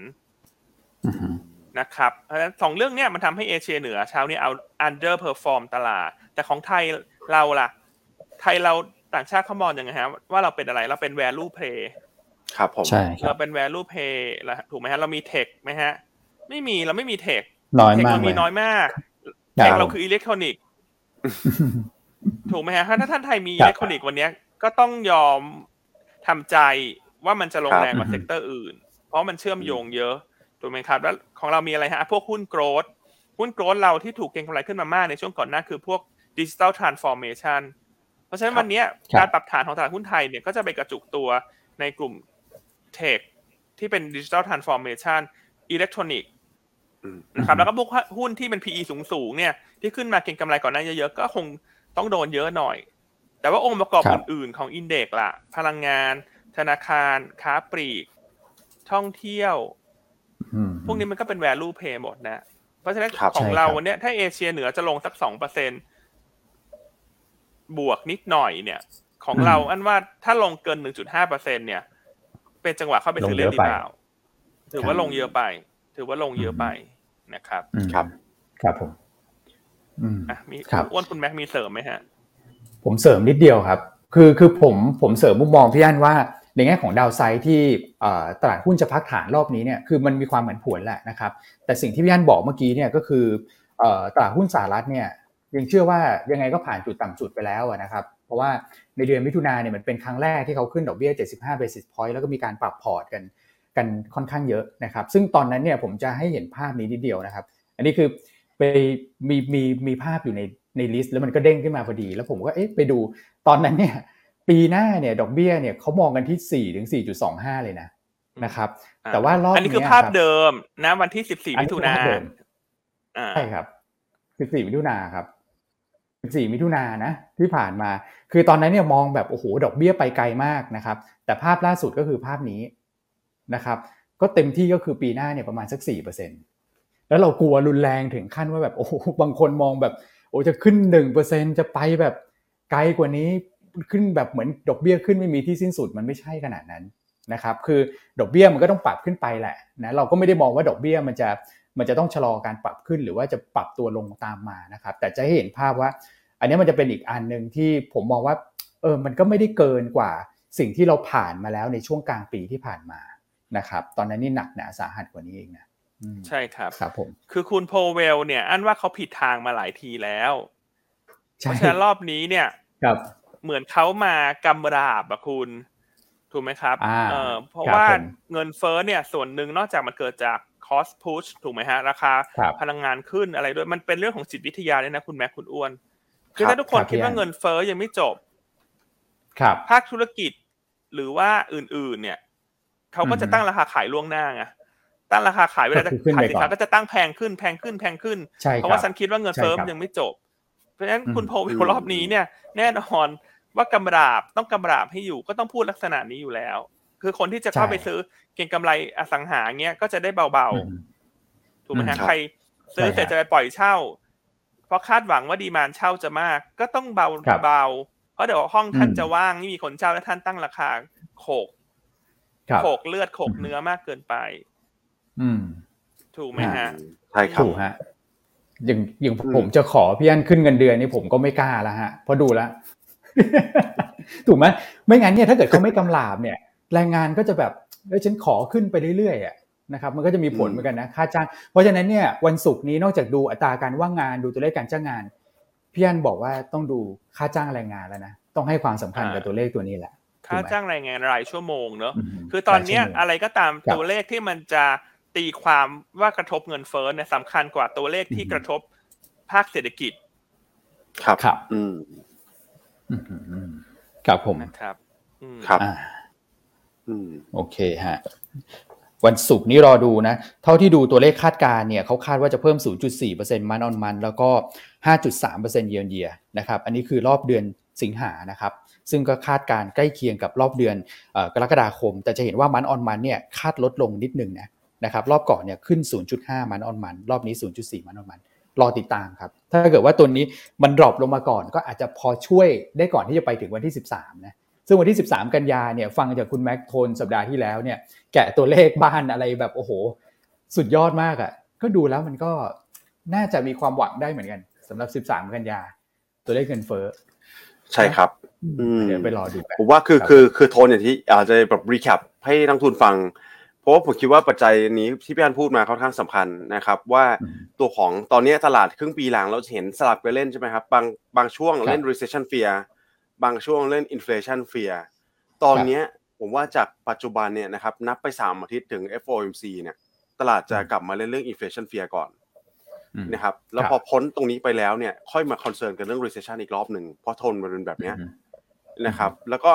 อืมนะครับเพราะฉะนั้นสองเรื่องเนี้ยมันทำให้เอเชียเหนือเช้านี้เอา underperform ตลาด แต่ของไทยเราล่ะ ไทยเราต่างชาติเขามองยังไงฮะว่าเราเป็นอะไรเราเป็น value play ครับผมใช่ครัเราบเป็น value play แล้วถูกไหมฮะเรามี tech ไหมฮะ ไม่มีเราไม่มี tech น้อยเทคมากเราเลมียน้อยมากครับเทคเราคืออิเล็กทรอนิกส์ ถูกไหมฮะถ้าถ้าท่านไทยมีครัอิบเล็กทรอนิกส์วันเนี้ยก็ต้องยอมทำใจว่ามันจะลงครับแรงกว่าอือฮึเซกเตอร์อื่น เพราะมันเชื่อมโยงเยอะถูกไหมครับแล้วของเรามีอะไรฮะพวกหุ้น growth หุ้น growth เราที่ถูกเก็งกำไรขึ้นมามากในช่วงก่อนหน้าคือพวกดิจิ t a ลทรานส์ฟอร์เมชันเพราะฉะนั้นวันเนี้ยครับการปรับฐานของตลาดหุ้นไทยเนี่ยก็จะไปกระจุกตัวในกลุ่ม tech ที่เป็นดิจิ t a ลทรานส์ฟอร์เมชันอิเล็กทรอนิกอืมนะครับแล้วก็พวกหุ้นที่เป็น PE สูงสูงๆเนี่ยที่ขึ้นมาเก็งกำไรก่อนหน้าเยอะๆก็คง ต้องโดนเยอะหน่อย แต่ว่าองค์ประกอบครับอื่นๆ ของอินเด็กซ์ล่ะ พลังงาน ธนาคาร ค้าปลีก ท่องเที่ยวอืมพวกนี้มันก็เป็น value play หมดนะ เพราะฉะนั้นครับของใช่เราครับวันเนี้ยถ้าเอเชียเหนือจะลงสักสองเปอร์เซ็นบวกนิดหน่อยเนี่ย ของเราอันว่าถ้าลงเกินหนึ่งจุดห้าเปอร์เซ็นเนี่ย เป็นจังหวะเข้าไปซื้อเล่นดีเปล่าถือว่าลงเยอะไป ถือว่าลงเยอะไปนะครับอืมครับ ครับผมอื มอะมีครับอ้วนคุณแม็กมีเสริมไหมฮะ ผมเสริมนิดเดียวครับ คือคือผมผมเสริมมุมมองพี่อันว่าในแง่ของดาวไซด์ที่เอ่อตลาดหุ้นจะพักฐานรอบนี้เนี่ยคือมันมีความเหมือนผวนแหละนะครับแต่สิ่งที่พี่อันบอกเมื่อกี้เนี่ยก็คือเอ่อตลาดหุ้นสหรัฐเนี่ยยังเชื่อว่ายังไงก็ผ่านจุดต่ำสุดไปแล้วอะนะครับ เพราะว่าในเดือนมิถุนาเนี่ยมันเป็นครั้งแรกที่เขาขึ้นดอกเบี้ย 75 basis point แล้วก็มีการปรับพอร์ตกันกันค่อนข้างเยอะนะครับ ซึ่งตอนนั้นเนี่ยผมจะให้เห็นภาพนี้นิดเดียวนะครับ อันนี้คือ ไปมีมีมีภาพอยู่ในในลิสต์แล้วมันก็เด้งขึ้นมาพอดี แล้วผมก็เอ๊ะไปดูตอนนั้นเนี่ยปีหน้าเนี่ยดอกเบี้ยเนี่ยเขามองกันที่4ถึง4.25เลยนะนะครับอ่าแต่ว่ารอบอันนี้คือเยภาพรับเดิมนะวันที่สิบสี่อันมินี้ถุคือนาภาพเดิมอ่าใช่ครับ14มิถุนาครับ14มิถุนานะที่ผ่านมา คือตอนนั้นเนี่ยมองแบบโอ้โหดอกเบี้ยไปไกลมากนะครับ แต่ภาพล่าสุดก็คือภาพนี้นะครับ ก็เต็มที่ก็คือปีหน้าเนี่ยประมาณสัก4% แล้วเรากลัวรุนแรงถึงขั้นว่าแบบโอ้โหบางคนมองแบบโอ้จะขึ้น1%จะไปแบบไกลกว่านี้ขึ้นแบบเหมือนดอกเบี้ยขึ้นไม่มีที่สิ้นสุดมันไม่ใช่ขนาดนั้นนะครับคือดอกเบี้ยมันก็ต้องปรับขึ้นไปแหละนะเราก็ไม่ได้มองว่าดอกเบี้ยมันจะมันจะต้องชะลอการปรับขึ้นหรือว่าจะปรับตัวลงตามมานะครับ แต่จะให้เห็นภาพว่า อันนี้มันจะเป็นอีกอันหนึ่งที่ผมมองว่าเออมันก็ไม่ได้เกินกว่าสิ่งที่เราผ่านมาแล้วในช่วงกลางปีที่ผ่านมานะครับ ตอนนั้นนี่หนักหนาสาหัสกว่านี้เองนะ ใช่ครับครับผมคือคุณโพเวลเนี่ย อันว่าเขาผิดทางมาหลายทีแล้ว เพใช่ราะฉะนั้นรอบนี้เนี่ยครับเหมือนเขามากำราบอะคุณ ถูกไหมครับอ่าเออเพราะครับว่าผมเงินเฟ้อเนี่ย ส่วนหนึ่งนอกจากมันเกิดจาก cost push ถูกไหมฮะ ราคาครับพลังงานขึ้นอะไรด้วย มันเป็นเรื่องของจิตวิทยาเลยนะคุณแม็กคุณอ้วน คือครับถ้าทุกคนครับคิดว่าพี่อันเงินเฟ้อยังไม่จบ ครับ ภาคธุรกิจหรือว่าอื่น ๆ เนี่ย เขาก็จะอือฮึตั้งราคาขายล่วงหน้าไง ตั้งราคาขายเวลาจะก็คือขึ้นขายไปสินก่ค้าอนก็จะตั้งแพงขึ้นแพงขึ้นแพงขึ้นใช่เพคราะรับว่าฉันคิดว่าเงินเฟ้อใช่ครับมันยังไม่จบ เพราะฉะนั้นอืมคุณโพวิอืลมรอบนี้เนี่ย แน่นอนว่ากำราบต้องกำราบให้อยู่ก็ต้องพูดลักษณะนี้อยู่แล้ว คือคนที่จะเข้าใช่ไปซื้อเก็งกำไรอสังหาเงี้ยก็จะได้เบาอืมๆถูกไหมฮะครับใครซื้อใช่เสร็จครับจะไปปล่อยเช่า เพราะคาดหวังว่าดีมานเช่าจะมาก ก็ต้องเบาครับเบาเพราะเดี๋ยวห้องท่านอืมจะว่างไม่มีคนเช่าแล้วท่านตั้งราคาโขกครับโขกเลือดโขกอืมเนื้อมากเกินไป อืม ถูกไหมฮะใช่ครับถูกฮะอย่างอย่างอืมผมจะขอพี่อันขึ้นเงินเดือนนี่ผมก็ไม่กล้าแล้วฮะเพราะดูแล้วถูกไหมไม่งั้นเนี่ยถ้าเกิดเขาไม่กำลาบเนี่ย แรงงานก็จะแบบเอ้ยฉันขอขึ้นไปเรื่อยๆอะนะครับมันก็จะมีผลเหมือนกันนะค่าจ้าง เพราะฉะนั้นเนี่ยวันศุกร์นี้นอกจากดูอัตราการว่างงานดูตัวเลขการจ้างงานพี่อันบอกว่าต้องดูค่าจ้างแรงงานแล้วนะต้องให้ความสำคัญกับตัวเลขตัวนี้แหละค่าจ้างแรงงานรายชั่วโมงเนอะมคือตอนเนี้ยรายชั่วโมงอะไรก็ตามครับตัวเลขที่มันจะ ตีความว่ากระทบเงินเฟ้อเนี่ยสำคัญกว่าตัวเลขที่อืมกระทบภาคเศรษฐกิจ ครับครับ อืมอืมอืมอืมครับผมนะครับอืมครับอ่าอืมโอเคฮะวันศุกร์นี้รอดูนะ เท่าที่ดูตัวเลขคาดการณ์เนี่ยเขาคาดว่าจะเพิ่ม 0.4%มันออนมัน แล้วก็ 5.3%เยียร์เยียนะครับ อันนี้คือรอบเดือนสิงหานะครับ ซึ่งก็คาดการณ์ใกล้เคียงกับรอบเดือนเอ่อกรกฎาคม แต่จะเห็นว่ามันออนมันเนี่ยคาดลดลงนิดนึงนะ นะครับรอบก่อนเนี่ยขึ้น 0.5 month on month รอบนี้ 0.4 month on month รอติดตามครับ ถ้าเกิดว่าตัวนี้มัน drop ลงมาก่อนก็อาจจะพอช่วยได้ก่อนที่จะไปถึงวันที่ 13นะซึ่งวันที่ 13 กันยาเนี่ยฟังจากคุณแม็กโทนสัปดาห์ที่แล้วเนี่ยแกะตัวเลขบ้านอะไรแบบโอ้โห สุดยอดมากอะ่ะก็ดูแล้วมันก็น่าจะมีความหวังได้เหมือนกันสำหรับ 13 กันยา ตัวเลขเงินเฟ้อใช่ครับอืมเดี๋ยวไปรอดูกันผมว่าคือครับคือคือโทนอย่างที่อาจจะแบบ recap ให้นักลงทุนฟัง เพราะว่าผมคิดว่าปัจจัยนี้ที่พี่อันพูดมาค่อนข้างสำคัญนะครับ ว่าอืมตัวของตอนนี้ตลาดครึ่งปีหลังเราจะเห็นสลับกันเล่นใช่ไหมครับบางบางช่วงเล่น recession fear บางช่วงเล่น inflation fear ตอนเนี้ยผมว่าจากปัจจุบันเนี่ยนะครับนับไป3อาทิตย์ถึง FOMC เนี่ย ตลาดจะกลับมาเล่นเรื่อง inflation fear ก่อนอืมนะครับแล้วครับพอพ้นตรงนี้ไปแล้วเนี่ยค่อยมาคอนเซิร์นกันเรื่อง recession อีกรอบหนึ่งเพราะทนมันเป็นแบบเนี้ยอืมนะครับ แล้วก็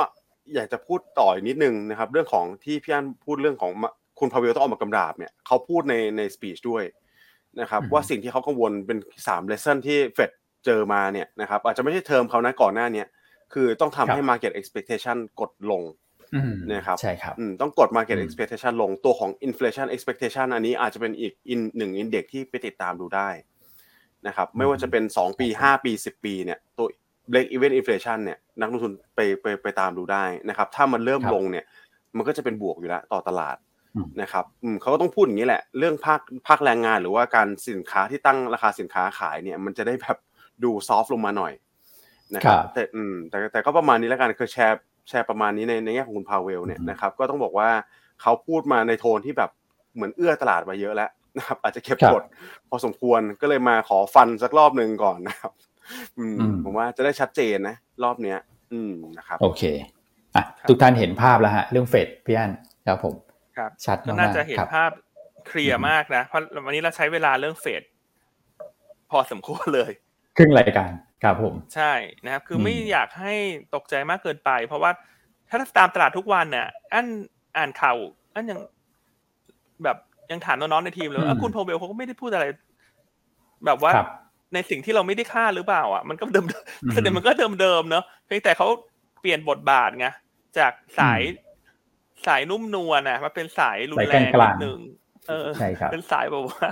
อยากจะพูดต่ออีกนิดนึงนะครับ เรื่องของที่พี่อันพูดเรื่องของมาคุณพาเวลต้องออกมากำราบเนี่ยเขาพูดในในสปีชด้วยนะครับอืมว่าสิ่งที่เขากังวลเป็น3 lesson ที่เฟดเจอมาเนี่ยนะครับ อาจจะไม่ใช่เทอมเขานะก่อนหน้าเนี้ยคือต้องทำให้ market expectation กดลงอืมนะครับใช่ครับอืมต้องกด market อืม expectation ลงตัวของ inflation expectation อันนี้อาจจะเป็นอีกอินหนึ่งอินเด็กที่ไปติดตามดูได้นะครับ ไม่ว่าจะเป็น 2 ปี 5 ปี 10 ปีเนี่ยตัว break even inflation เนี่ยนักลงทุนไปไปไปตามดูได้นะครับ ถ้ามันเริ่มครับลงเนี่ย มันก็จะเป็นบวกอยู่แล้วต่อตลาดอืมนะครับอืมเขาก็ต้องพูดอย่างนี้แหละ เรื่องภาคภาคแรงงานหรือว่าการสินค้าที่ตั้งราคาสินค้าขายเนี่ย มันจะได้แบบดูซอฟลงมาหน่อยนะครับครับแต่อืมแต่แต่ก็ประมาณนี้แล้วกันคือแชร์แชร์ประมาณนี้ในในแง่ของคุณพาเวลเนี่ยอือฮึนะครับ ก็ต้องบอกว่าเขาพูดมาในโทนที่แบบเหมือนเอื้อตลาดมาเยอะแล้วนะครับ อาจจะเก็บครับกดพอสมควรก็เลยมาขอฟันสักรอบหนึ่งก่อนนะครับอืมอืม ผมว่าจะได้ชัดเจนนะ รอบเนี้ย อืมนะครับ โอเคอะทุกท่านเห็นภาพแล้วฮะ เรื่องเฟดพี่อันครับผมครับชัดก็มากๆน่าจะเห็นครับภาพเคลียอืร์มมากนะ เพราะวันนี้เราใช้เวลาเรื่องเฟดพอสมควรเลย ครึ่งรายการครับผม ใช่นะครับ คืออมไม่อยากให้ตกใจมากเกินไป เพราะว่าถ้าตามตลาดทุกวันเนี่ยอันอ่านข่าวอันยังแบบยังถามน้องๆในทีมเลยว่าเอ้าคุณโพเวลเขาก็ไม่ได้พูดอะไร แบบว่าครับ ในสิ่งที่เราไม่ได้คาดหรือเปล่า อะ มันก็เดิมอืมๆเดี๋ยวมันก็เดิมๆเนอะเพียงแต่เขาเปลี่ยนบทบาทไงจากสายสายนุ่มนวลนะมาเป็นสายรุนแรงสายกนิลางดๆหนึ่งเออใช่ครับเป็นสายแบบว่า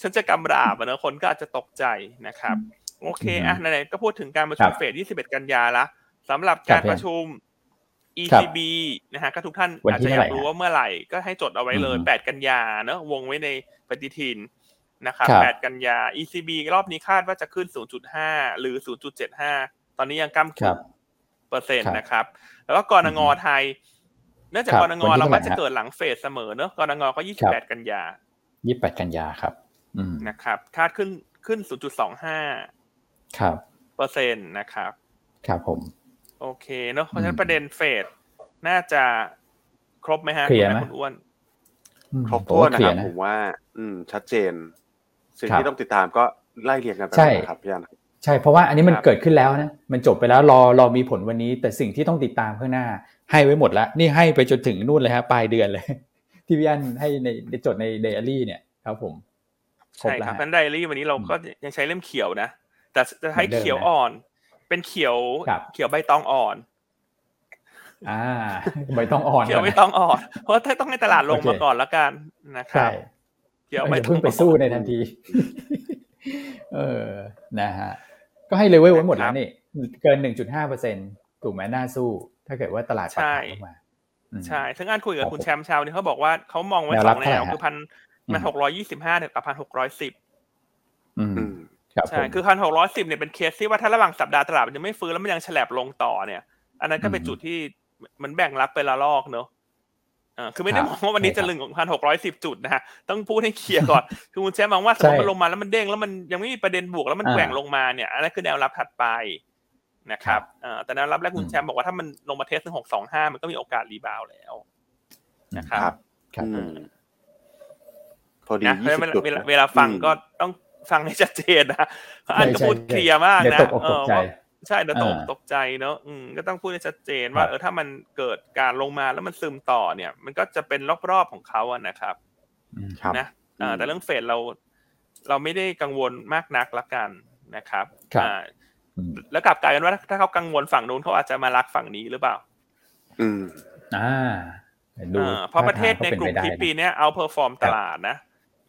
ฉันจะกำราบอะเนอะคนก็อาจจะตกใจนะครับ โอเคอะอืมไหนๆก็พูดถึงการประชุคมรับเฟด21 กันยาละสำหรับการครับประชุมครับ ECB นะฮะก็ทุกท่านวันอาจที่จะอยากเท่าไหร่รู้ฮะว่าเมื่อไหร่ก็ให้จดเอาไว้เลยอืม8กันยาเนอะวงไว้ในปฏิทิน นะครับครับ8กันยา ECB รอบนี้คาดว่าจะขึ้น 0.5 หรือ 0.75 ตอนนี้ยังก้ามครักึ่บงเปอร์เซ็นต์ครับนะครับ แล้วก็กรงงไทย เนื่องจากครับกรงงวันที่เราเท่าไหร่มักจะฮะเกิดหลังเฟสเสมอเนอะกรงงก็ครับ28 กันยายี่สิบแปดกันยาครับอืมนะครับ คาดขึ้นขึ้น 0.25 ครับ เปอร์เซ็นต์นะครับ ครับผม โอเคเนอะเพราะฉะนั้อืนมประเด็นเฟดน่าจะครบไหมฮะเคลียร์ไหมคุณอ้วนอืมครบผมถ้วนว่านะเคลีคยรับร์นะผมว่า อืม ชัดเจน สิ่งครับที่ต้องติดตามก็ไล่เรียงกันไปใช่นะครับพี่อันใช่เพราะว่าอันนี้มันครับเกิดขึ้นแล้วนะมันจบไปแล้วรอรอมีผลวันนี้ แต่สิ่งที่ต้องติดตามข้างหน้า ให้ไว้หมดแล้วนี่ให้ไปจนถึงนู่นเลยฮะปลายเดือนเลย ที่พี่อันให้ในในจดในเดลี่เนี่ยครับผมใช่ครับครบแล้วฮะพันไดอารี่วันนี้เราก็ยังใช้เล่มเขียวนะ แต่จะใช้เหมือนเดิมนะเขียวอ่อน เป็นเขียวครับเขียวใบตองอ่อน อ่าใบต้องอ่อนเขียวก่ใบนนะตองอ่อน เพราะถ้าต้องให้ตลาดลงโอเคมาก่อนละกันนะครัใช่บ เขียวเออใบอย่าตอเพิ่งงไปสู้ในทันที เออนะฮะก็ให้เลเวลไว้หมดแล้วนี่ เกินหนึ่งจุดห้าเปอร์เซ็นถูกไหมน่าสู้ ถ้าเกิดว่าตลาดปรับฐานลงมาอืมใช่ ซึ่งอ่านคุยกัครับบคุณผมแชมป์ชาวนี่เขาบอกว่าเขามองไว้แนวสรัอบงแนเท่าไหร่วฮะคือพันอืมมันหกร้อยยี่สิบห้าถึงกับพันหกร้อยสิบอืมอืมใช่ คือพันหกร้อยสิบเนี่ยเป็นเคสที่ว่าถ้าระหว่างสัปดาห์ตลาดมันยังไม่ฟื้นแล้วมันยังแฉลบลงต่อเนี่ย อันนั้นก็เป็นจุดที่มันแบ่งรับไปละลอกเนอะ อ่าคือไม่ได้มองว่าวันนี้จะลึงของพันหกร้อยสิบจุดนะฮะต้องพูดให้เคลียร์ก่อนคือคุณแชมป์มองว่าสมมติมันลงมาแล้วมันเด้งแล้วมันยังไม่มีประเด็นบวกแล้วมันแกว่งลงมาเนี่ยอันนั้นคือแนวรับถัดไปนะครับอ่าแต่แนวรับแรกคุณแชมป์บอกว่าถ้ามันลงมาเทสถึงหกสองห้ามันก็มีโอกาสรีบาวแล้วนะครับครับอืมพอดีนะยี่สิบจุดเวลาเวลาฟังก็ต้องฟังให้ชัดเจนนะอันก็พูดเคลียร์มากเดี๋ยวนะตกอกตก ใจใช่เดี๋ยวตกอ่าตกใจเนอะอืมก็ต้องพูดให้ชัดเจนว่าครับเออถ้ามันเกิดการลงมาแล้วมันซึมต่อเนี่ย มันก็จะเป็นรอบๆของเขาอะนะครับอืมครับนะอ่าอืมแต่เรื่องเฟดเรา เราไม่ได้กังวลมากนักละกันนะครับครับอ่าอืมแล้วกลับกลายเป็นว่าถ้าเขากังวลฝั่งนู้นเขาอาจจะมารักฝั่งนี้หรือเปล่า อืมอ่าดูอ่าเพราะประเทศในกลุ่มท่าทางที่ก็ปีเป็นไปได้นะเนี้ย outperform ตลาดนะ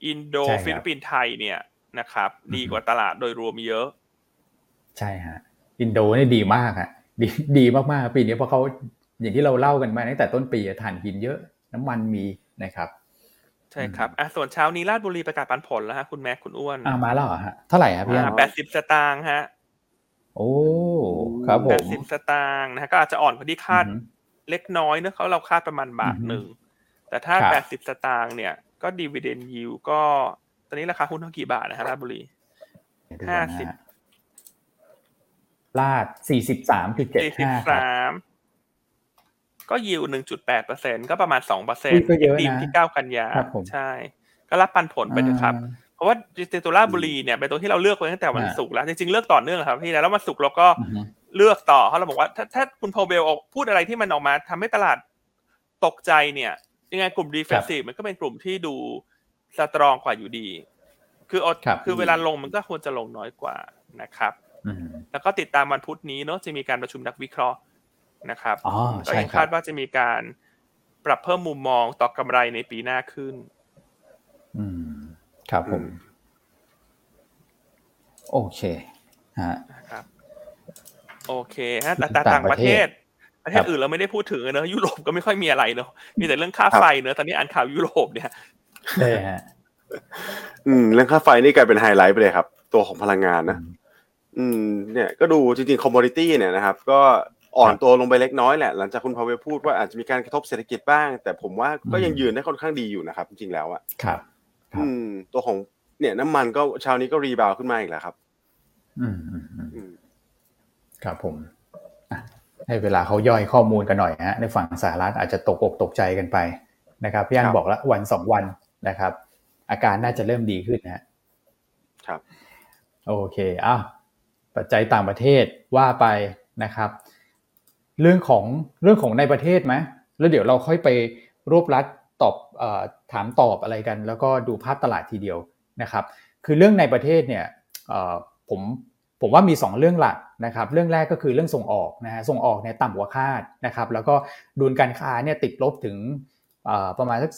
อินโดใช่ครับฟิลิปปินส์ไทยเนี่ยนะครับอืมดีกว่าตลาดโดยรวมเยอะ ใช่ฮะ อินโดนี่ดีมากฮะดีดีมากๆปีนี้เพราะเขาอย่างที่เราเล่ากันมาตั้งแต่ต้นปีอะถ่านหินเยอะน้ำมันมีนะครับใช่ครับอะส่วนเช้านี้ราชบุรีประกาศปันผลแล้วฮะคุณแม็กคุณอ้วนอ่ามาแล้วเหรอฮะเท่าไหร่ฮะพี่อันแปดสิบสตางค์ฮะโอ้ครับผแปมดสิบสตางค์นะฮะก็อาจจะอ่อนกว่าที่คาดอือฮึเล็กน้อยเนอะเขาเราคาดประมาณบาทอือฮึหนึ่งแต่ถ้าครับแปดสิบสตางค์เนี่ยก็ดีเวเดนยิวก็ตอนนี้ราคาหุ้นเท่ากี่บาทนะฮะราชบุรีเดี๋ยวดูห้าก่อนนะสิบฮะ ลาดสี่สิบสามจุดเจ็ดสี่สิบห้าครับสามก็ยิวหนึ่งจุดแปดเปอร์เซ็นก็ประมาณสองเปอร์เซ็นอุ๊ต์ยก็เยอะนะดีมที่เก้ากันยาครับผมใช่ ก็รับปันผลไปเถอะครับอ่าเพราะว่าดิจิตัวราชบุรีเนี่ยเป็นตัวที่เราเลือกไว้ตั้งแต่วันอ่าศุกร์แล้ว จริงๆ เลือกต่อเนื่องครับพี่แล้ววันศุกร์เราก็อือฮึเลือกต่อเพราะเราบอกว่าถ้าถ้าคุณโพเวลออกพูดอะไรที่มันออกมาทำให้ตลาดตกใจเนี่ย ยังไงกลุ่ม defensive มันก็เป็นกลุ่มที่ดู strong กว่าอยู่ดี คือเอาครับคือเวลาลงมันก็ควรจะลงน้อยกว่านะครับอืม แล้วก็ติดตามวันพุธนี้เนาะจะมีการประชุมนักวิเคราะห์นะครับอ๋อก็ใช่ยังคารับว่าจะมีการปรับเพิ่มมุมมองต่อกำไรในปีหน้าขึ้น อืม ครับผมอืมโอเคฮะนะครับ โอเคฮะแต่ต่างต่างประเทศ ประเทศครับอื่นเราไม่ได้พูดถึงอะเนอะยุโรปก็ไม่ค่อยมีอะไรเนอะมีแต่เรื่องค่าไฟเนอะตอนนี้อ่านข่าวยุโรปเนี่ยใช่ฮะอืม เรื่องค่าไฟนี่กลายเป็นไฮไลท์ไปเลยครับ ตัวของพลังงานนะ อืมเนี่ยก็ดูจริงๆคอมม o ดิตี้เนี่ยนะครับ ก็อ่อนตัวลงไปเล็กน้อยแหละ หลังจากคุณพาเวลพูดว่าอาจจะมีการกระทบเศรษฐกิจบ้าง แต่ผมว่าก็ยังอืมยืนได้ค่อนข้างดีอยู่นะครับ จริงๆแล้วอะครับครับอืม ตัวของเนี่ยน้ำมันก็เช้านี้ก็รีบาวขึ้นมาอีกแล้วครับ อืมอืมอืมอืมครับผมอะให้เวลาเขาย่อยข้อมูลกันหน่อยฮะในฝั่งสหรัฐอาจจะตกอกตกใจกันไปนะครับพี่อัคนรับบอกแล้ววันสองวันนะครับ อาการน่าจะเริ่มดีขึ้นนะฮะครับ โอเคอ้าว ปัจจัยต่างประเทศว่าไปนะครับ เรื่องของเรื่องของในประเทศไหมแล้วเดี๋ยวเราค่อยไปรวบรัดตอบอถามตอบอะไรกัน แล้วก็ดูภาพตลาดทีเดียวนะครับ คือเรื่องในประเทศเนี่ยผมผมว่ามี 2 เรื่องหลักนะครับ เรื่องแรกก็คือเรื่องส่งออกนะฮะส่งออกเนี่ยต่ำกว่าคาดนะครับ แล้วก็ดุลการค้าเนี่ยติดลบถึงประมาณสัก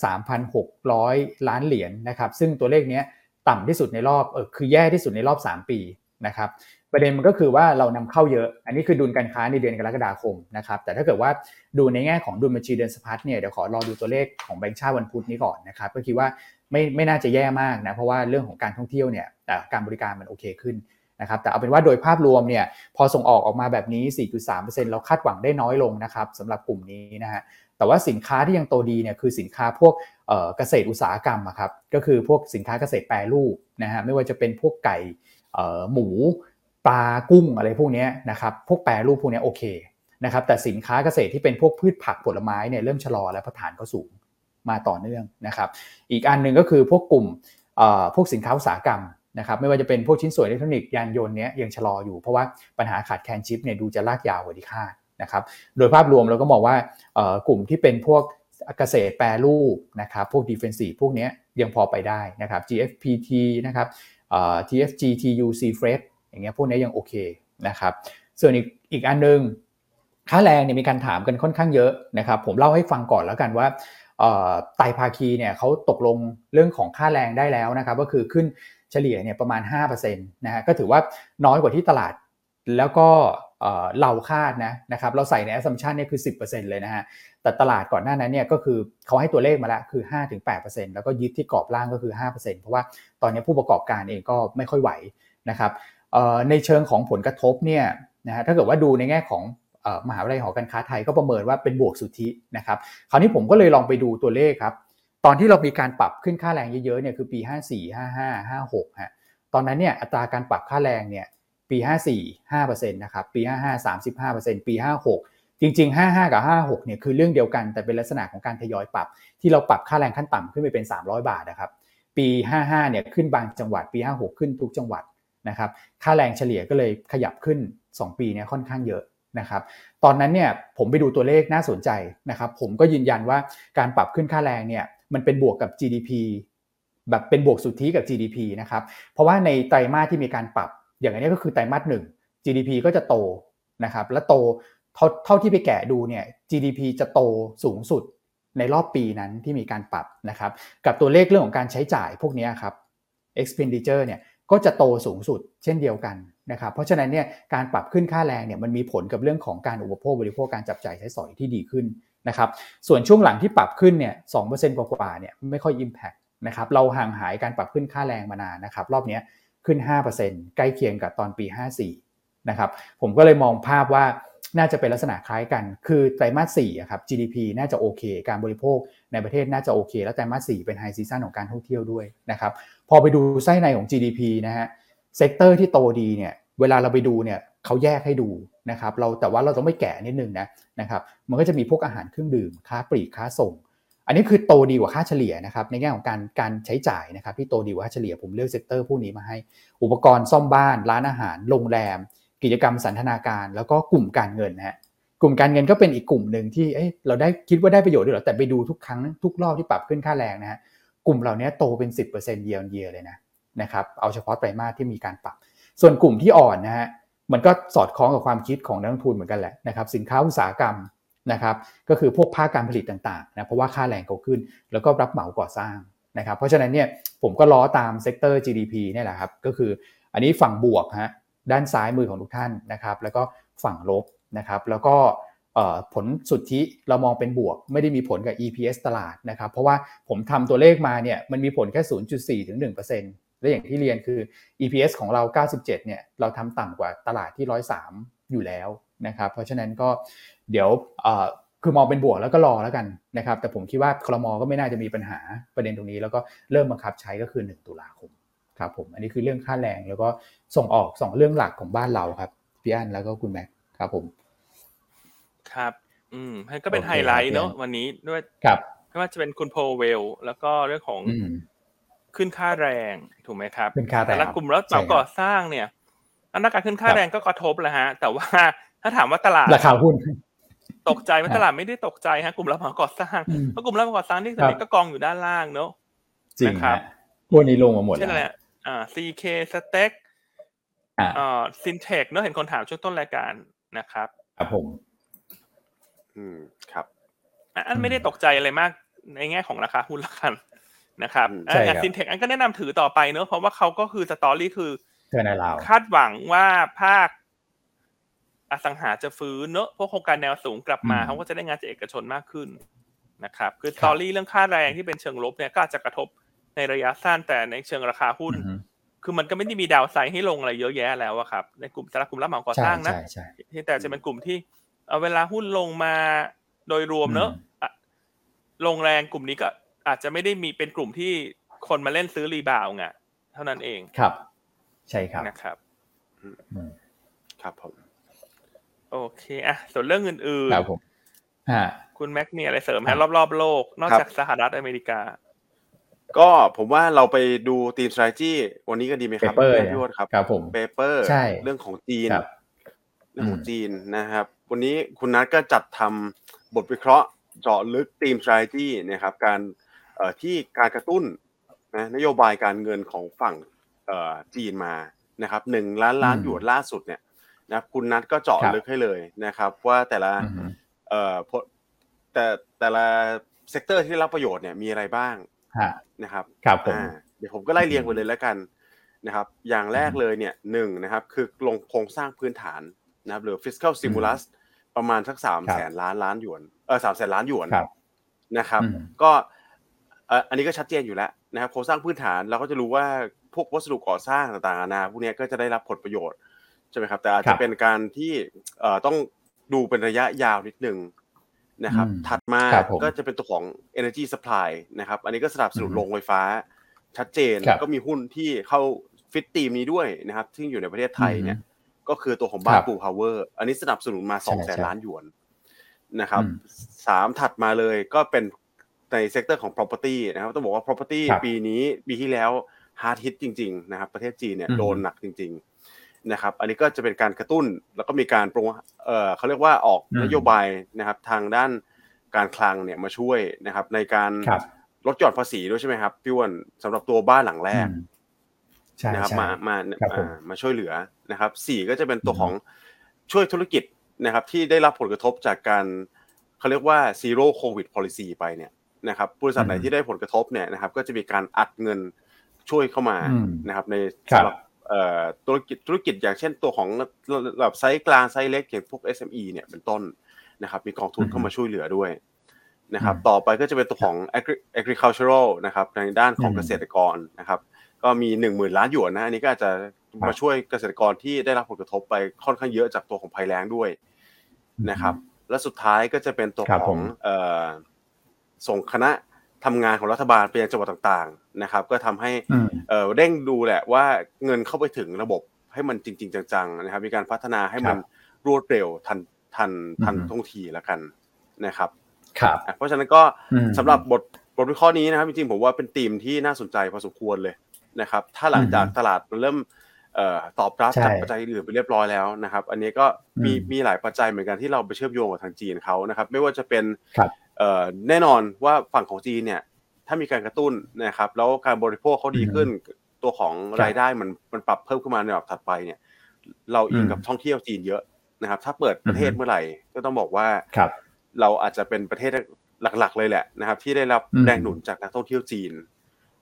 3,600 ล้านเหรียญนะครับ ซึ่งตัวเลขเนี้ยต่ำที่สุดในรอบเออคือแย่ที่สุดในรอบ 3 ปีนะครับ ประเด็นมันก็คือว่าเรานำเข้าเยอะ อันนี้คือดุลการค้าในเดือนกรกฎาคมนะครับแต่ถ้าเกิดว่าดูในแง่ของดุลบัญชีเดินสะพัดเนี่ยเดี๋ยวขอรอดูตัวเลขของแบงก์ชาติวันพุธนี้ก่อนนะครับก็คิดว่าไม่ไม่น่าจะแย่มากนะเพราะว่าเรื่องของการท่องเที่ยวเนี่ยการบริการมันโอเคขึ้นนะครับแต่เอาเป็นว่าโดยภาพรวมเนี่ยพอส่งออกออกมาแบบนี้ 4.3%เราคาดหวังได้น้อยลงนะครับสำหรับกลุ่มนี้นะฮะแต่ว่าสินค้าที่ยังโตดีเนี่ยคือสินค้าพวกเกษตรอุตสาหกรรมครับก็คือพวกสินค้าเกษตรแปรรูปนะฮะไม่ว่าจะเป็นพวกไก่หมู ปลากุ้งอะไรพวกนี้นะครับพวกแปรรูปพวกนี้โอเคนะครับแต่สินค้าเกษตรที่เป็นพวกพืชผักผลไม้เนี่ยเริ่มชะลอแล้วเพราะฐานก็สูงมาต่อเนื่องนะครับอีกอันหนึ่งก็คือพวกกลุ่มพวกสินค้าอุตสาหกรรมนะครับไม่ว่าจะเป็นพวกชิ้นส่วนอิเล็กทรอนิกส์ยานยนต์เนี้ยยังชะลออยู่เพราะว่าปัญหาขาดแคลนชิปเนี่ยดูจะลากยาวกว่าที่คาดนะครับโดยภาพรวมเราก็มองว่ากลุ่มที่เป็นพวกเกษตรแปรรูปนะครับพวก defensive พวกนี้ยังพอไปได้นะครับ GFPT นะครับ TFG TU C Freight อย่างเงี้ยพวกนี้ยังโอเคนะครับ ส่วนอีกอีกอันนึงค่าแรงเนี่ยมีการถามกันค่อนข้างเยอะนะครับ ผมเล่าให้ฟังก่อนแล้วกันว่าไตภาคีเนี่ยเขาตกลงเรื่องของค่าแรงได้แล้วนะครับ ก็คือขึ้นเฉลี่ยเนี่ยประมาณ5%นะฮะก็ถือว่าน้อยกว่าที่ตลาดแล้วก็เอ่อเราคาดนะนะครับเราใส่ใน assumption เนี่ยคือ 10%เลยนะฮะแต่ตลาดก่อนหน้านั้นเนี่ยก็คือเขาให้ตัวเลขมาแล้วคือ 5-8%แล้วก็ยึดที่กรอบล่างก็คือ 5%เพราะว่าตอนนี้ผู้ประกอบการเองก็ไม่ค่อยไหวนะครับ ในเชิงของผลกระทบเนี่ยนะฮะถ้าเกิดว่าดูในแง่ของมหาวิทยาลัยหอการค้าไทยก็ประเมินว่าเป็นบวกสุทธินะครับคราวนี้ผมก็เลยลองไปดูตัวเลขครับ ตอนที่เรามีการปรับขึ้นค่าแรงเยอะๆเนี่ยคือปี 54 55 56ฮะตอนนั้นเนี่ยอัตราการปรับค่าแรงเนี่ยปี 54 5%นะครับปี 55 35%ปี 56 จริง ๆ 55 กับ 56เนี่ยคือเรื่องเดียวกันแต่เป็นลักษณะของการทยอยปรับ ที่เราปรับค่าแรงขั้นต่ำขึ้นไปเป็น 300 บาทนะครับปี 55เนี่ยขึ้นบางจังหวัดปี 56 ขึ้นทุกจังหวัด นะครับค่าแรงเฉลี่ยก็เลยขยับขึ้น 2 ปีเนี่ยค่อนข้างเยอะนะครับตอนนั้นเนี่ยผมไปดูตัวเลขน่าสนใจนะครับผมก็ยืนยันว่าการปรับขึ้นค่าแรงเนี่ยมันเป็นบวกกับ GDP แบบเป็นบวกสุทธิกับ GDP นะครับเพราะว่าในไตรมาสที่มีการปรับอย่างนี้ก็คือไตรมาสหนึ่ง GDP ก็จะโตนะครับและโตเท่าเท่าที่ไปแกะดูเนี่ย GDP จะโตสูงสุดในรอบปีนั้นที่มีการปรับนะครับกับตัวเลขเรื่องของการใช้จ่ายพวกนี้ครับ expenditure เนี่ย ก็จะโตสูงสุดเช่นเดียวกันนะครับเพราะฉะนั้นเนี่ยการปรับขึ้นค่าแรงเนี่ยมันมีผลกับเรื่องของการอุปโภคบริโภคการจับจ่ายใช้สอยที่ดีขึ้นนะครับส่วนช่วงหลังที่ปรับขึ้นเนี่ยสองเปอร์เซ็นต์กว่าเนี่ยไม่ค่อย impact นะครับเราห่างหายการปรับขึ้นค่าแรงมานานนะครับรอบนี้ขึ้น 5%ใกล้เคียงกับตอนปี 54นะครับผมก็เลยมองภาพว่าน่าจะเป็นลักษณะคล้ายกัน คือไตรมาส4ครับ GDP น่าจะโอเค การบริโภคในประเทศน่าจะโอเค แล้วไตรมาส4เป็น high season ของการท่องเที่ยวด้วยนะครับ พอไปดูไส้ในของ GDP นะฮะ sector ที่โตดีเนี่ยเวลาเราไปดูเนี่ยเขาแยกให้ดูนะครับเราแต่ว่าเราต้องไม่แก่นิดนึงนะนะครับมันก็จะมีพวกอาหารเครื่องดื่มค้าปลีกค้าส่ง อันนี้คือโตดีกว่าค่าเฉลี่ยนะครับในแง่ของการการใช้จ่ายนะครับที่โตดีกว่าค่าเฉลี่ยผมเลือก sector พวกนี้มาให้ อุปกรณ์ซ่อมบ้าน ร้านอาหาร โรงแรม กิจกรรมสันทนาการ แล้วก็กลุ่มการเงินฮะกลุ่มการเงินก็เป็นอีกกลุ่มหนึ่งที่เเราได้คิดว่าได้ประโยชน์ด้วยหรอแต่ไปดูทุกครั้งทุกรอบที่ปรับขึ้นค่าแรงนะฮะ กลุ่มเหล่านี้โตเป็น 10%เยียร์เยียเลยนะนะครับเอาเฉพาะไตรมาสที่มีการปรับ ส่วนกลุ่มที่อ่อนนะฮะมันก็สอดคล้องกับความคิดของนักลงทุนเหมือนกันแหละนะครับสินค้าอุตสาหกรรมนะครับก็คือพวกภาคการผลิตต่างๆนะเพราะว่าค่าแรงเขาขึ้น แล้วก็รับเหมาก่อสร้างนะครับเพราะฉะนั้นเนี่ยผมก็ล้อตามเซกเตอร์ GDP นี่แหละครับก็คืออันนี้ฝั่งบวกฮะด้านซ้ายมือของทุกท่านนะครับแล้วก็ฝั่งลบนะครับแล้วก็ ผลสุทธิเรามองเป็นบวก ไม่ได้มีผลกับ EPS ตลาดนะครับเพราะว่าผมทำตัวเลขมาเนี่ยมันมีผลแค่ 0.4ถึง1%และอย่างที่เรียนคือ EPS ของเรา 97เนี่ยเราทำต่ำกว่าตลาดที่ 103 อยู่แล้วนะครับเพราะฉะนั้นก็เดี๋ยวคือมองเป็นบวกแล้วก็รอแล้วกันนะครับแต่ผมคิดว่าคลมอก็ไม่น่าจะมีปัญหาประเด็นตรงนี้ แล้วก็เริ่มบังคับใช้ก็คือ 1 ตุลาคมครับผมอันนี้คือเรื่องค่าแรงแล้วก็ส่งออก 2 เรื่องหลักของบ้านเราครับพี่อันแล้วก็คุณแม็กครับผม ครับ อืมก็เป็นไฮไลท์เนาะวันนี้ด้วยครับไม่ว่าจะเป็นคุณโพเวล แล้วก็เรื่องของขึ้นค่าแรงถูกไหมครับขึ้นค่าแรงแต่ละกลุ่มแล้วเราก่อสร้างเนี่ยอันนั้นการขึ้นค่าแรงก็กระทบแหละฮะ แต่ว่าถ้าถามว่าตลาดราคาหุ้นตกใจไหมตลาดไม่ได้ตกใจฮะกลุ่มรับเหมาก่อสร้างเพราะกลุ่มรับเหมาก่อสร้างที่ตอนนี้ก็กองอยู่ด้านล่างเนาะจริงครับพวกนี้ลงมาหมดใช่แหละอ่า CK สเต็กอ่าซินเทคเนาะเห็นคนถามช่วงต้นรายการนะครับครับผม อืมครับ อันไม่ได้ตกใจอะไรมากในแง่ของราคาหุ้นละกันนะครับอ่าซินเทคอันก็แนะนำถือต่อไปเนอะเพราะว่าเขาก็คือ story คือคาดหวังว่าภาคอสังหาจะฟื้นเนอะพวกโครงการแนวสูงกลับมาเขาก็จะได้งานจากเอกชนมากขึ้นนะครับ คือ story เรื่องค่าแรงที่เป็นเชิงลบเนี่ยก็อาจจะกระทบในระยะสั้นแต่ในเชิงราคาหุ้น คือมันก็ไม่ได้มีดาวไซด์ให้ลงอะไรเยอะแยะแล้วอะครับ ในกลุ่มสารกลุ่มรับเหมาก่อสร้างนะที่แต่จะเป็นกลุ่มที่ เอาเวลาหุ้นลงมาโดยรวมเนอะลงแรงกลุ่มนี้ก็อาจจะไม่ได้มีเป็นกลุ่มที่คนมาเล่นซื้อรีบาวไงเท่านั้นเองครับ ใช่ครับนะครับครับผมโอเคอะส่วนเรื่องอื่นๆครับผมฮะคุณแม็กมีอะไรเสริมไหมรอบๆโลก นอกจากสหรัฐอเมริกา ก็ผมว่าเราไปดูทีม strategy วันนี้ก็ดีไหมครับ paper พี่ครับครับผม paper เรื่องของจีนเรื่อง ของจีนนะครับ วันนี้คุณนัทก็จัดทำบทวิเคราะห์เจาะลึกทีม strategy นะครับ การที่การกระตุ้นนะนโยบายการเงินของฝั่งจีนมานะครับหนึ่งล้านล้านหยวนล่าสุดเนี่ยนะคุณนัทก็เจาะลึกให้เลยนะครับ ว่าแต่ละเอ่อแต่แต่ละ sector ที่รับประโยชน์เนี่ยมีอะไรบ้างนะครับครับผมเดี๋ยวผมก็ไล่เรียงไปเลยแล้วกันนะครับ อย่างแรกเลยเนี่ยหนึ่งนะครับ คือลงโครงสร้างพื้นฐาน นะครับหรือ fiscal stimulus ประมาณสักสามแสนล้านล้านหยวนเออสามแสนล้านหยวนนะครับ ก็อันนี้ก็ชัดเจนอยู่แล้วนะครับโครงสร้างพื้นฐานเราก็จะรู้ว่าพวกวัสดุก่อสร้างต่างๆนานาพวกเนี้ยก็จะได้รับผลประโยชน์ใช่ไหมครับแต่อาจจะครับเป็นการที่เอ่อต้องดูเป็นระยะยาวนิดนึงนะครับอืมถัดมาครับผมก็จะเป็นตัวของ energy supply นะครับ อันนี้ก็สนับสนุนอืมโรงไฟฟ้า ชัดเจนครับก็มีหุ้นที่เข้า fit theme นี้ด้วยนะครับ ซึ่งอยู่ในประเทศไทยเนี่ยอืม ก็คือตัวของบ้านปูครับพาวเวอร์อันนี้สนับสนุนมาใช่สองแสนใช่ล้านหยวนนะครับอืมสามถัดมาเลยก็เป็นใน sector ของ property นะครับต้องบอกว่า property ครับปีนี้ปีที่แล้ว hard hit จริงๆนะครับประเทศจีนเนี่ยอืมโดนหนักจริง ๆนะครับ อันนี้ก็จะเป็นการกระตุ้นแล้วก็มีการโปรเอ่อเขาเรียกว่าออกนโยบายนะครับทางด้านการคลังเนี่ยมาช่วยนะครับในการครับลดหย่อนภาษีด้วยใช่ไหมครับพี่อ้วนสำหรับตัวบ้านหลังแรกอืมใช่ นะครับใช่มามาครับผมอ่ามาช่วยเหลือนะครับสี่ก็จะเป็นตัวอืมของช่วยธุรกิจนะครับที่ได้รับผลกระทบจากการเขาเรียกว่า zero covid policy ไปเนี่ยนะครับบริษัทไหนที่ได้ผลกระทบเนี่ยนะครับก็จะมีการอัดเงินช่วยเข้ามาอืมนะครับในครับสำหรับเอ่อธุรกิจธุรกิจอย่างเช่นตัวของระดับไซส์กลางไซส์เล็กอย่างพวก SME เนี่ยเป็นต้นนะครับมีกองทุนเข้ามาช่วยเหลือด้วยนะครับอืมต่อไปก็จะเป็นตัวของ agri- agricultural นะครับในด้านของอืมเกษตรกรนะครับ ก็มีหนึ่งหมื่นล้านหยวนนะอันนี้ก็อาจจะมาช่วยเกษตรกรที่ได้รับผลกระทบไปค่อนข้างเยอะจากตัวของภัยแล้งด้วยนะครับ และสุดท้ายก็จะเป็นตัวครับขผองมเอ่อส่งคณะทำงานของรัฐบาลไปยังจังหวัดต่างๆนะครับ ก็ทำให้อืมเอ่อเร่งดูแหละว่าเงินเข้าไปถึงระบบให้มันจริง ๆ จังๆนะครับ มีการพัฒนาให้มันครับรวดเร็วทันทันทันอืมท่วงทีแล้วกันนะครับ ครับอะเพราะฉะนั้นก็อืมสำหรับบทบทวิเคราะห์นี้นะครับจริงๆผมว่าเป็นธีมที่น่าสนใจพอสมควรเลย นะครับ ถ้าหลังจากอืมตลาดมันเริ่มเอ่อตอบรับใช่จากปัจจัยอื่นไปเรียบร้อยแล้วนะครับ อันนี้ก็มีอืมมีหลายปัจจัยเหมือนกันที่เราไปเชื่อมโยงกับทางจีนเขานะครับ ไม่ว่าจะเป็นครับเอ่อแน่นอนว่าฝั่งของจีนเนี่ย ถ้ามีการกระตุ้นนะครับ แล้วการบริโภคเขาดีขึ้นตัวของครับรายได้มันมันปรับเพิ่มขึ้นมาในระดับถัดไปเนี่ย เราอิงอืมกับท่องเที่ยวจีนเยอะนะครับ ถ้าเปิดประเทศอือฮึเมื่อไหร่ก็ต้องบอกว่าครับเราอาจจะเป็นประเทศหลักๆ เลยแหละนะครับ ที่ได้รับอืมแรงหนุนจากนักท่องเที่ยวจีน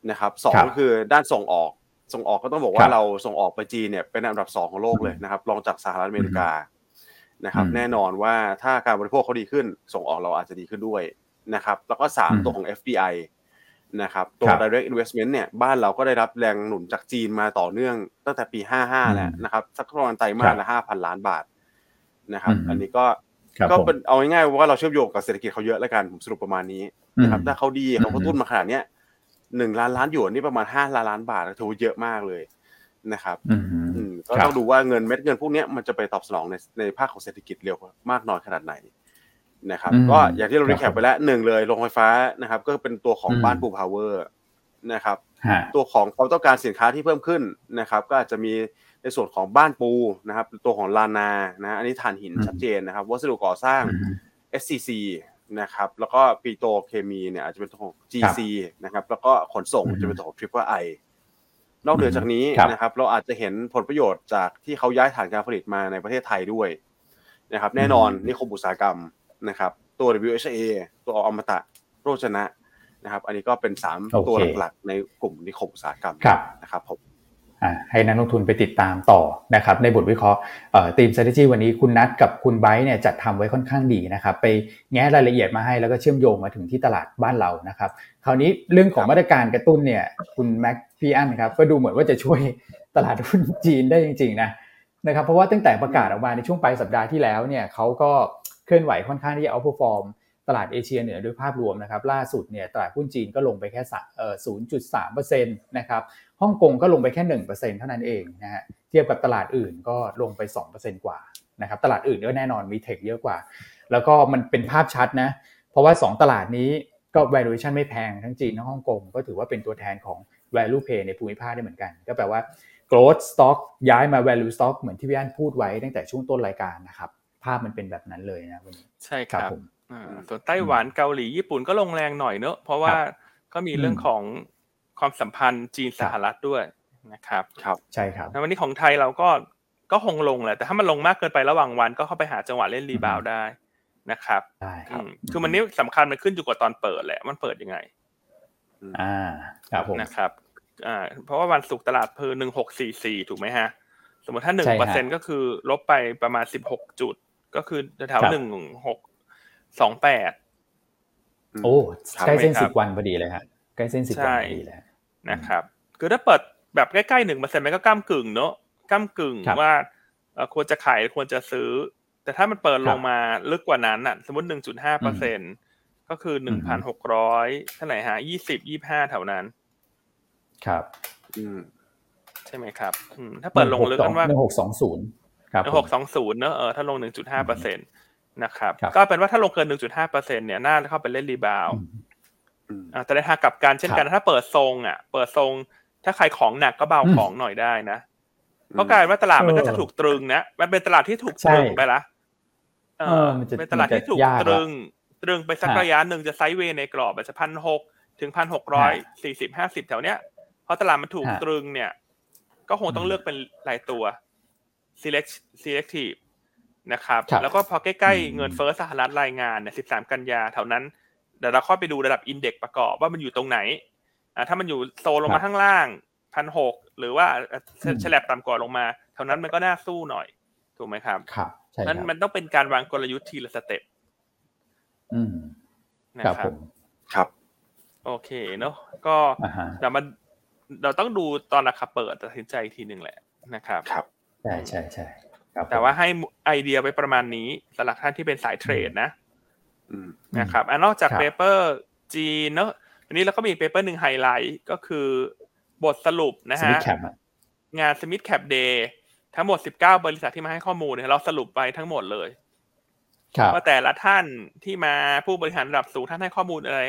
นะครับสองครับก็คือด้านส่งออกส่งออกก็ต้องบอกคว่ารับเราส่งออกไปจีนเนี่ยเป็นอันดับสองของโลกเลยนะครับรองจากสหรัฐอเมริกานะครับอืมแน่นอนว่าถ้าการบริโภคเขาดีขึ้น ส่งออกเราอาจจะดีขึ้นด้วยนะครับแล้วก็สามอืมตัวของ FDI นะครับตัวครับ direct investment เนี่ยบ้านเราก็ได้รับแรงหนุนจากจีนมาต่อเนื่องตั้งแต่ปี 55 แล้วนะครับ สักประมาณไตรมาครัสบละ5,000 ล้านบาทนะครับอืมอันนี้ก็ครับก็ผมเป็นเอาง่ายๆว่าเราเชื่อมโยงกับเศรษฐกิจเขาเยอะแล้วกันผมสรุปประมาณนี้นะครับอืมถ้าเขาดีอืมเขากระตุ้นมาขนาดเนี้ย หนึ่งล้านล้านหยวนนี่ประมาณห้าล้านล้านบาทถือว่าเยอะมากเลยนะครับอืมอืมก็ครับต้องดูว่าเงินเม็ดเงินพวกเนี้ยมันจะไปตอบสนองในในภาคของเศรษฐกิจเร็วมากน้อยขนาดไหนนะครับอืมก็อย่างที่เราครับ recap ไปแล้วหนึ่งเลยโรงไฟฟ้านะครับ ก็เป็นตัวของอืมบ้านปูพาวเวอร์นะครับฮะตัวของความต้องการสินค้าที่เพิ่มขึ้นนะครับ ก็อาจจะมีในส่วนของบ้านปูนะครับ ตัวของลานานะอันนี้ถ่านหินอืมชัดเจนนะครับ วัสดุก่อสร้างอืม SCC นะครับแล้วก็ปิโตรเคมีเนี่ยอาจจะเป็นตัวของ GC นะครับแล้วก็ขนส่งอืมจะเป็นตัวของ Triple I นอกเหนือจากนี้ครับนะครับ เราอาจจะเห็นผลประโยชน์จากที่เขาย้ายฐานการผลิตมาในประเทศไทยด้วยนะครับ แน่นอนอืมนิคมอุตสาหกรรมนะครับ ตัว WHA ตัวอมตะโรจนะนะครับ อันนี้ก็เป็นสามโอเคตัวหลักๆในกลุ่มนิคมอุตสาหกรรมครับนะครับผมอ่า ให้นักลงทุนไปติดตามต่อนะครับในบทวิเคราะห์เอ่อทีม strategy วันนี้คุณนัทกับคุณไบร์ทเนี่ยจัดทำไว้ค่อนข้างดีนะครับไปแง้รายละเอียดมาให้แล้วก็เชื่อมโยงมาถึงที่ตลาดบ้านเรานะครับคราวนี้เรื่องของมาตรการกระตุ้นเนี่ยคุณแม็กพี่อันครับก็ดูเหมือนว่าจะช่วยตลาดหุ้นจีนได้จริงๆนะนะครับเพราะว่าตั้งแต่ประกาศออกมาในช่วงปลายสัปดาห์ที่แล้วเนี่ยเขาก็เคลื่อนไหวค่อนข้างที่จะเอาพฟอร์มตลาดเอเชียเหนือโดยภาพรวมนะครับล่าสุดเนี่ยตลาดหุ้นจีนก็ลงไปแค่สะเอ่อ0.3%นะครับ ฮ่องกงก็ลงไปแค่1%เท่านั้นเองนะฮะเทียบกับตลาดอื่นก็ลงไป2%กว่านะครับตลาดอื่นก็แน่นอนมีเทคเยอะกว่า แล้วก็มันเป็นภาพชัดนะเพราะว่า2ตลาดนี้ก็ valuation ไม่แพงทั้งจีนทั้งฮ่องกงก็ถือว่าเป็นตัวแทนของ value play ในภูมิภาคได้เหมือนกัน ก็แปลว่า growth stock ย้ายมา value stock เหมือนที่พี่อันพูดไว้ตั้งแต่ช่วงต้นรายการนะครับภาพมันเป็นแบบนั้นเลยนะวันนี้ใช่คครัรับบผมอ่าส่วนไต้หวันเกาหลีญี่ปุ่นก็ลงแรงหน่อยเนอะเพราะว่าก็มีเรื่องอืมของ ความสัมพันธ์จีนครับสหรัฐด้วยนะครับ ครับใช่ครับแล้ววันนี้ของไทยเราก็ก็คงลงแหละแต่ถ้ามันลงมากเกินไประหว่างวันก็เข้าไปหาจังหวะเล่น rebound ได้นะครับได้ครับอืมคือมันนี้สำคัญมันขึ้นอยู่กับตอนเปิดแหละ มันเปิดยังไง อ่า ครับผมนะครับ อ่า เพราะว่าวันศุกร์ตลาดเพอหนึ่งหกสี่สี่ถูกไหมฮะ สมมติถ้าหนึ่งใช่ฮะเปอร์เซ็นต์ก็คือลบไปประมาณสิบหกจุด ก็คือแถวครับหนึ่งหกสองแปดโอ้ครับใกล้เส้นใช่ไหมครับสิบวันพอดีเลยฮะใกล้เส้นสิบวันใช่พอดีเลยฮะ นะครับ คือถ้าเปิดแบบใกล้ๆหนึ่งเปอร์เซ็นต์มันก็ก้ามกึ่งเนอะก้ามกึ่งครับว่าเอ่อควรจะขายหรือควรจะซื้อ แต่ถ้ามันเปิดคลรับงมาลึกกว่านั้นอะ สมมติหนึ่งจุดห้าเปอร์เซ็นก็คือหนึ่งพันหกร้อยเท่าไหร่ฮะยี่สิบยี่ห้าแถวนั้น ครับ อืมใช่ไหมครับอืมถ้าเปิดลงลึกกันว่าหนึ่งหกสองศูนย์ครับหนึ่งหกสองศูนย์เนอะเออถ้าลงหนึ่งจุดห้าเปอร์เซ็นตนะครับครับ ก็เป็นว่าถ้าลงเกินหนึ่งจุดห้าเปอร์เซ็นเนี่ยน่าจะเข้าไปเล่นรีบาว อืมอืมอ่าแต่ในทางกลับกันเช่นกันถ้าเปิดทรงอะ เปิดทรง ถ้าใครของหนักก็เบาอืมของหน่อยได้นะเพราะกลายเป็นว่าตลาดมันก็จะถูกตรึงนะมันเป็นตลาดที่ถูกตรึงใช่ไปละเอเอออมันจะเป็นตลาดที่ถูกมันจะยากตรึง ตรึงไปสักฮะระยะหนึ่งจะไซด์เวย์ในกรอบอาจจะพันหกถึงพันหกร้อยสี่สิบห้าสิบแถวเนี้ยเพราะตลาดมันถูกฮะตรึงเนี่ย ก็คงต้องอืมเลือกเป็นรายตัว select selective นะครับครับแล้วก็พอใกล้อืมๆเงินเฟ้อสหรัฐรายงานเนี่ย13กันยาแถวนั้น เดี๋ยวเราค่อยไปดูระดับอินเด็กประกอบว่ามันอยู่ตรงไหนอ่าถ้ามันอยู่โซนลงครัมาบข้างล่างพันหกหรือว่าเอ่ออืมฉลับต่ำกว่าลงมาแถวนั้นมันก็น่าสู้หน่อยถูกไหมครับครับใช่คนั้รันบมันต้องเป็นการวางกลยุทธ์ทีละสเต็ปอืมนะครับผมครับ โอเคเนาะก็อ่าฮะเดี๋ยวมันเราต้องดูตอนราคาเปิดตัดสินใจอีกทีหนึ่งแหละนะครับ ครับใช่ใช่ใช่ครับผมแต่ว่าให้ไอเดียไปประมาณนี้สำหรับท่านที่เป็นสาย trade นะอืม นะครับอะนอกจากครับ paper จีนเนอะอันนี้เราก็มี paper หนึ่งไฮไลท์ก็คือบทสรุปนะสวิตฮะแคปอะงาน Smith Cap Day ทั้งหมด 19 บริษัทที่มาให้ข้อมูลเนี่ยเราสรุปไปทั้งหมดเลยครับว่าแต่ละท่านที่มาผู้บริหารระดับสูงท่านให้ข้อมูลอะไร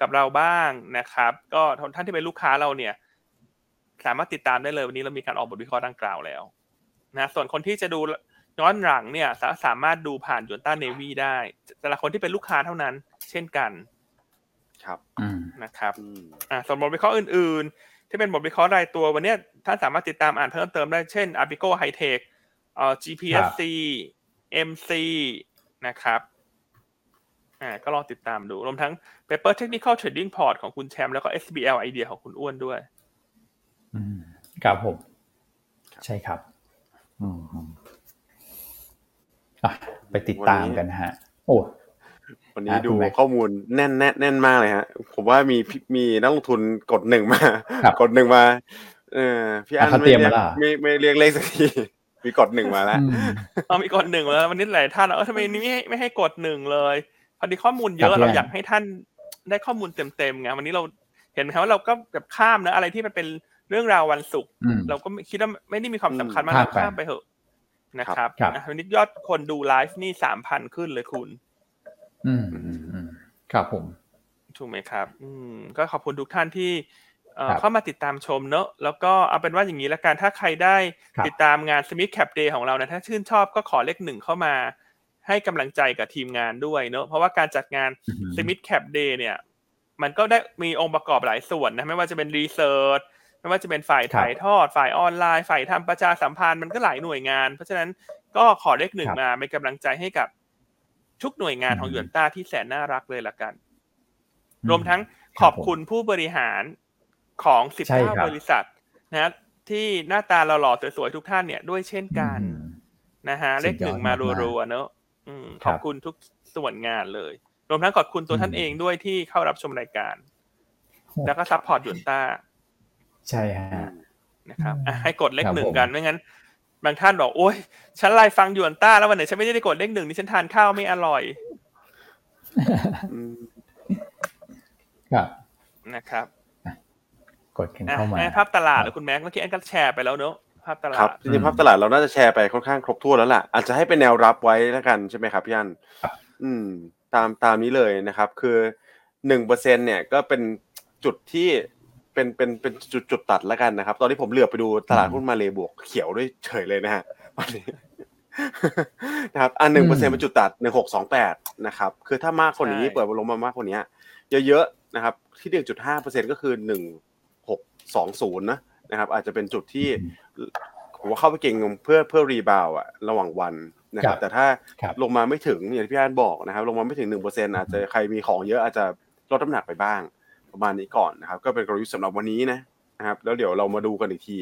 กับเราบ้างนะครับ ก็ท่านที่เป็นลูกค้าเราเนี่ย สามารถติดตามได้เลยวันนี้เรามีการออกบทวิเคราะห์ดังกล่าวแล้ว นะ ส่วนคนที่จะดู ย้อนหลังเนี่ยสาสามารถดูผ่านยูนต้าเนวีได้ แต่ละคนที่เป็นลูกค้าเท่านั้น เช่นกันครับอืมนะครับอืมอ่าส่วนบทวิเคราะห์อื่น ๆ ที่เป็นบทวิเคราะห์รายตัววันเนี้ยท่านสามารถติดตามอ่านเพิ่มเติมได้เช่น Apico High Tech เอ่อ GPSC MC นะครับอ่าก็ลองติดตามดู รวมทั้ง Paper Technical Trading Port ของคุณแชมป์แล้วก็ SBL Idea ของคุณอ้วนด้วย อืมครับผม ใช่ครับ อืมอืมอะ ไปติดตามกันนะฮะ โอ้วันนี้อะดูคุณแม็กข้อมูลแน่นแน่นแน่นมากเลยฮะ ผมว่ามีพี่มีนักลงทุนกดหนึ่งมาครับกดหนึ่งมา เออพี่อันอะเขาไม่เตรียมเรียมากล่ะไม่ไม่เรียกเลขสักทีมีกดหนึ่งมาแล้วอืมเอามีกดหนึ่งแล้ววันนี้หลายท่านเออทำไมนี่ไม่ให้ไม่ให้กดหนึ่งเลยพอดีข้อมูลเยครัอะบเราพี่อยากให้ท่านได้ข้อมูลเต็มๆไงวันนี้เราเห็นไหมครับว่าเราก็แบบข้ามนะอะไรที่มันเป็นเรื่องราววันศุกร์อืมเราก็ไม่คิดว่าไม่ได้มีความสำคัญมากข้ามเราไปข้ามไปเถอะ นะครับครับอะวันนี้ยอดคนดูไลฟ์นี่สามพันขึ้นเลยคุณอืมอืมอืมครับผม ถูกไหมครับ อืม ก็ขอบคุณทุกท่านที่เอ่อครับเข้ามาติดตามชมเนอะแล้วก็เอาเป็นว่าอย่างนี้ละกันถ้าใครได้ครับติดตามงาน Smith Cap Day ของเรานะถ้าชื่นชอบก็ขอเลขหนึ่งเข้ามา ให้กำลังใจกับทีมงานด้วยเนอะเพราะว่าการจัดงานอืม Smith Cap Day เนี่ย มันก็ได้มีองค์ประกอบหลายส่วนนะไม่ว่าจะเป็นรีเสิร์ช ไม่ว่าจะเป็นฝ่ายครับถ่ายทอดฝ่ายออนไลน์ ฝ่ายทำประชาสัมพันธ์มันก็หลายหน่วยงาน เพราะฉะนั้นก็ขอเลขหนึ่งครับมาเป็นกำลังใจให้กับทุกหน่วยงานของอืมหยวนต้าที่แสนน่ารักเลยละกันอืรวมทั้งครับขอบคุณผู้บริหารของใช่ครับ19บริษัทนะที่หน้าตาหล่อๆสวยๆทุกท่านเนี่ยด้วยเช่นกันอืมนะฮะสุเลดขยอดหนึ่งมาากๆรัวๆเนอะอืมคขรับอบคุณทุกส่วนงานเลย รวมทั้งขอบคุณตัวท่านอืมเองด้วยที่เข้ารับชมรายการ แล้วก็ซัพพอร์ตหยวนต้า ใช่ฮะนะครับอะอืมให้กดเลขครับหนึ่งผมกันไม่งั้น บางท่านบอกโอ้ยฉันไล่ฟังหยวนต้าแล้ววันไหนฉันไม่ได้กดเลขหนึ่งนี่ฉันทานข้าวไม่อร่อยอืมครับนะครับกดกันอะเข้ามาให้ภาพตลาดแล้วคุณแม็กซ์เมื่อกี้อันก็แชร์ไปแล้วเนอะภาพตลาครับดจริงๆภาพตลาดเราน่าจะแชร์ไปค่อนข้างครบถ้วนแล้วล่ะ อาจจะให้เป็นแนวรับไว้แล้วกันใช่ไหมครับพี่อันครับอืม ตามตามนี้เลยนะครับ คือหนึ่งเปอร์เซ็นเนี่ยก็เป็นจุดที่ เป็นเป็นเป็นจุดจุดตัดแล้วกันนะครับ ตอนที่ผมเหลือบไปดูตลาดหุ้นมาเลยบวกเขียวด้วยเฉยเลยนะฮะวันนี้นะครับอันหนึ่งเปอร์เซ็นต์เป็นจุดตัดหนึ่งหกสองแปดนะครับคือถ้ามากกว่านี้ใช่เปิดมาลงมามากกว่านี้เยอะๆนะครับ ที่หนึ่งจุดห้าเปอร์เซ็นต์ก็คือหนึ่งหกสองศูนย์นะนะครับ อาจจะเป็นจุดที่ผมว่าเข้าไปเก็งเพื่อเพื่อ rebound อะระหว่างวันนะครัครับแต่ถ้าครับลงมาไม่ถึงอย่างที่พี่อันบอกนะครับ ลงมาไม่ถึงหนึ่งเปอร์เซ็นต์อาจจะใครมีของเยอะอาจจะลดน้ำหนักไปบ้าง ประมาณนี้ก่อนนะครับ ก็เป็นกลยุทธ์สำหรับวันนี้นะนะครับ แล้วเดี๋ยวเรามาดูกันอีกที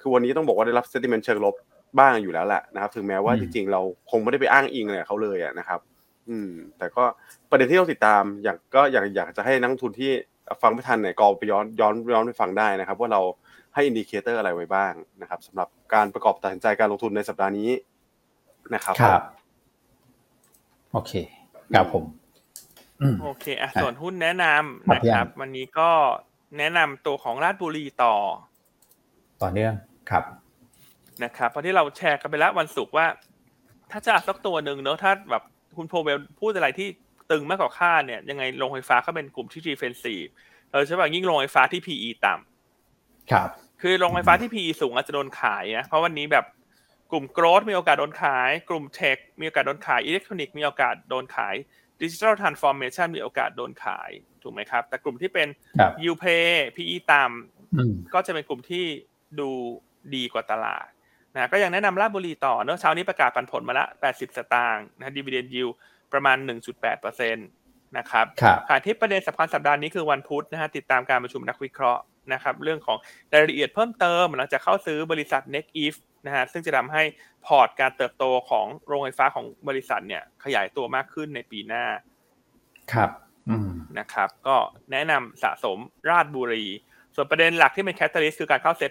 คือวันนี้ต้องบอกว่าได้รับ sentiment เชิงลบบ้างอยู่แล้วแหละนะครับ ถึงแม้ว่าอืมจริงๆเราคงไม่ได้ไปอ้างอิงอะไรกับเขาเลยอะนะครับ อืม แต่ก็ประเด็นที่ต้องติดตามอย่างก็อยากอยากจะให้นักลงทุนที่ฟังไม่ทันเนี่ยก็ไปย้อนย้อนย้อนไปฟังได้นะครับ ว่าเราให้ indicator อะไรไว้บ้างนะครับสำหรับการประกอบตัดสินใจการลงทุนในสัปดาห์นี้นะครับครับ โอเคครับผมอืม โอเคอะส่วนหุ้นแนะนำครับนะพี่คอั้รับนวันนี้ก็แนะนำตัวของราชบุรีต่อ ต่อเนื่องครับนะครับเพราะที่เราแชร์กันไปแล้ววันศุกร์ว่า ถ้าจะเอาสักตัวหนึ่งเนอะถ้าแบบคุณโพเวลพูดอะไรที่ตึงมากกว่าคาดเนี่ยยังไงโรงไฟฟ้าก็เป็นกลุ่มที่ defensive เออใช่ป่ะยิ่งโรงไฟฟ้าที่ PE ต่ำครับ คือโรงไฟฟ้าที่ PE สูงอาจจะโดนขายนะเพราะวันนี้แบบกลุ่ม growth มีโอกาสโดนขาย กลุ่ม tech มีโอกาสโดนขายอิเล็กทรอนิกส์มีโอกาสโดนขาย digital transformation มีโอกาสโดนขายถูกไหมครับ แต่กลุ่มที่เป็นครับยูเพย์ PE ต่ำอืมก็จะเป็นกลุ่มที่ดูดีกว่าตลาดนะก็ยังแนะนำราชบุรีต่อเนอะเช้านี้ประกาศปันผลมาละ 80 สตางค์นะดีเวเดนยิวประมาณ 1.8%นะครับครับขายที่ประเด็นสำคัญสัปดาห์นี้คือวันพุธนะฮะติดตามการประชุมนักวิเคราะห์นะครับเรื่องของรายละเอียดเพิ่มเติมหลังจากเข้าซื้อบริษัท Nexif นะฮะซึ่งจะทำให้ port การเติบโตของโรงไฟฟ้าของบริษัทเนี่ยขยายตัวมากขึ้นในปีหน้า ครับอืมนะครับ ก็แนะนำสะสมราชบุรี ส่วนประเด็นหลักที่เป็น catalyst คือการเข้าเซ็ต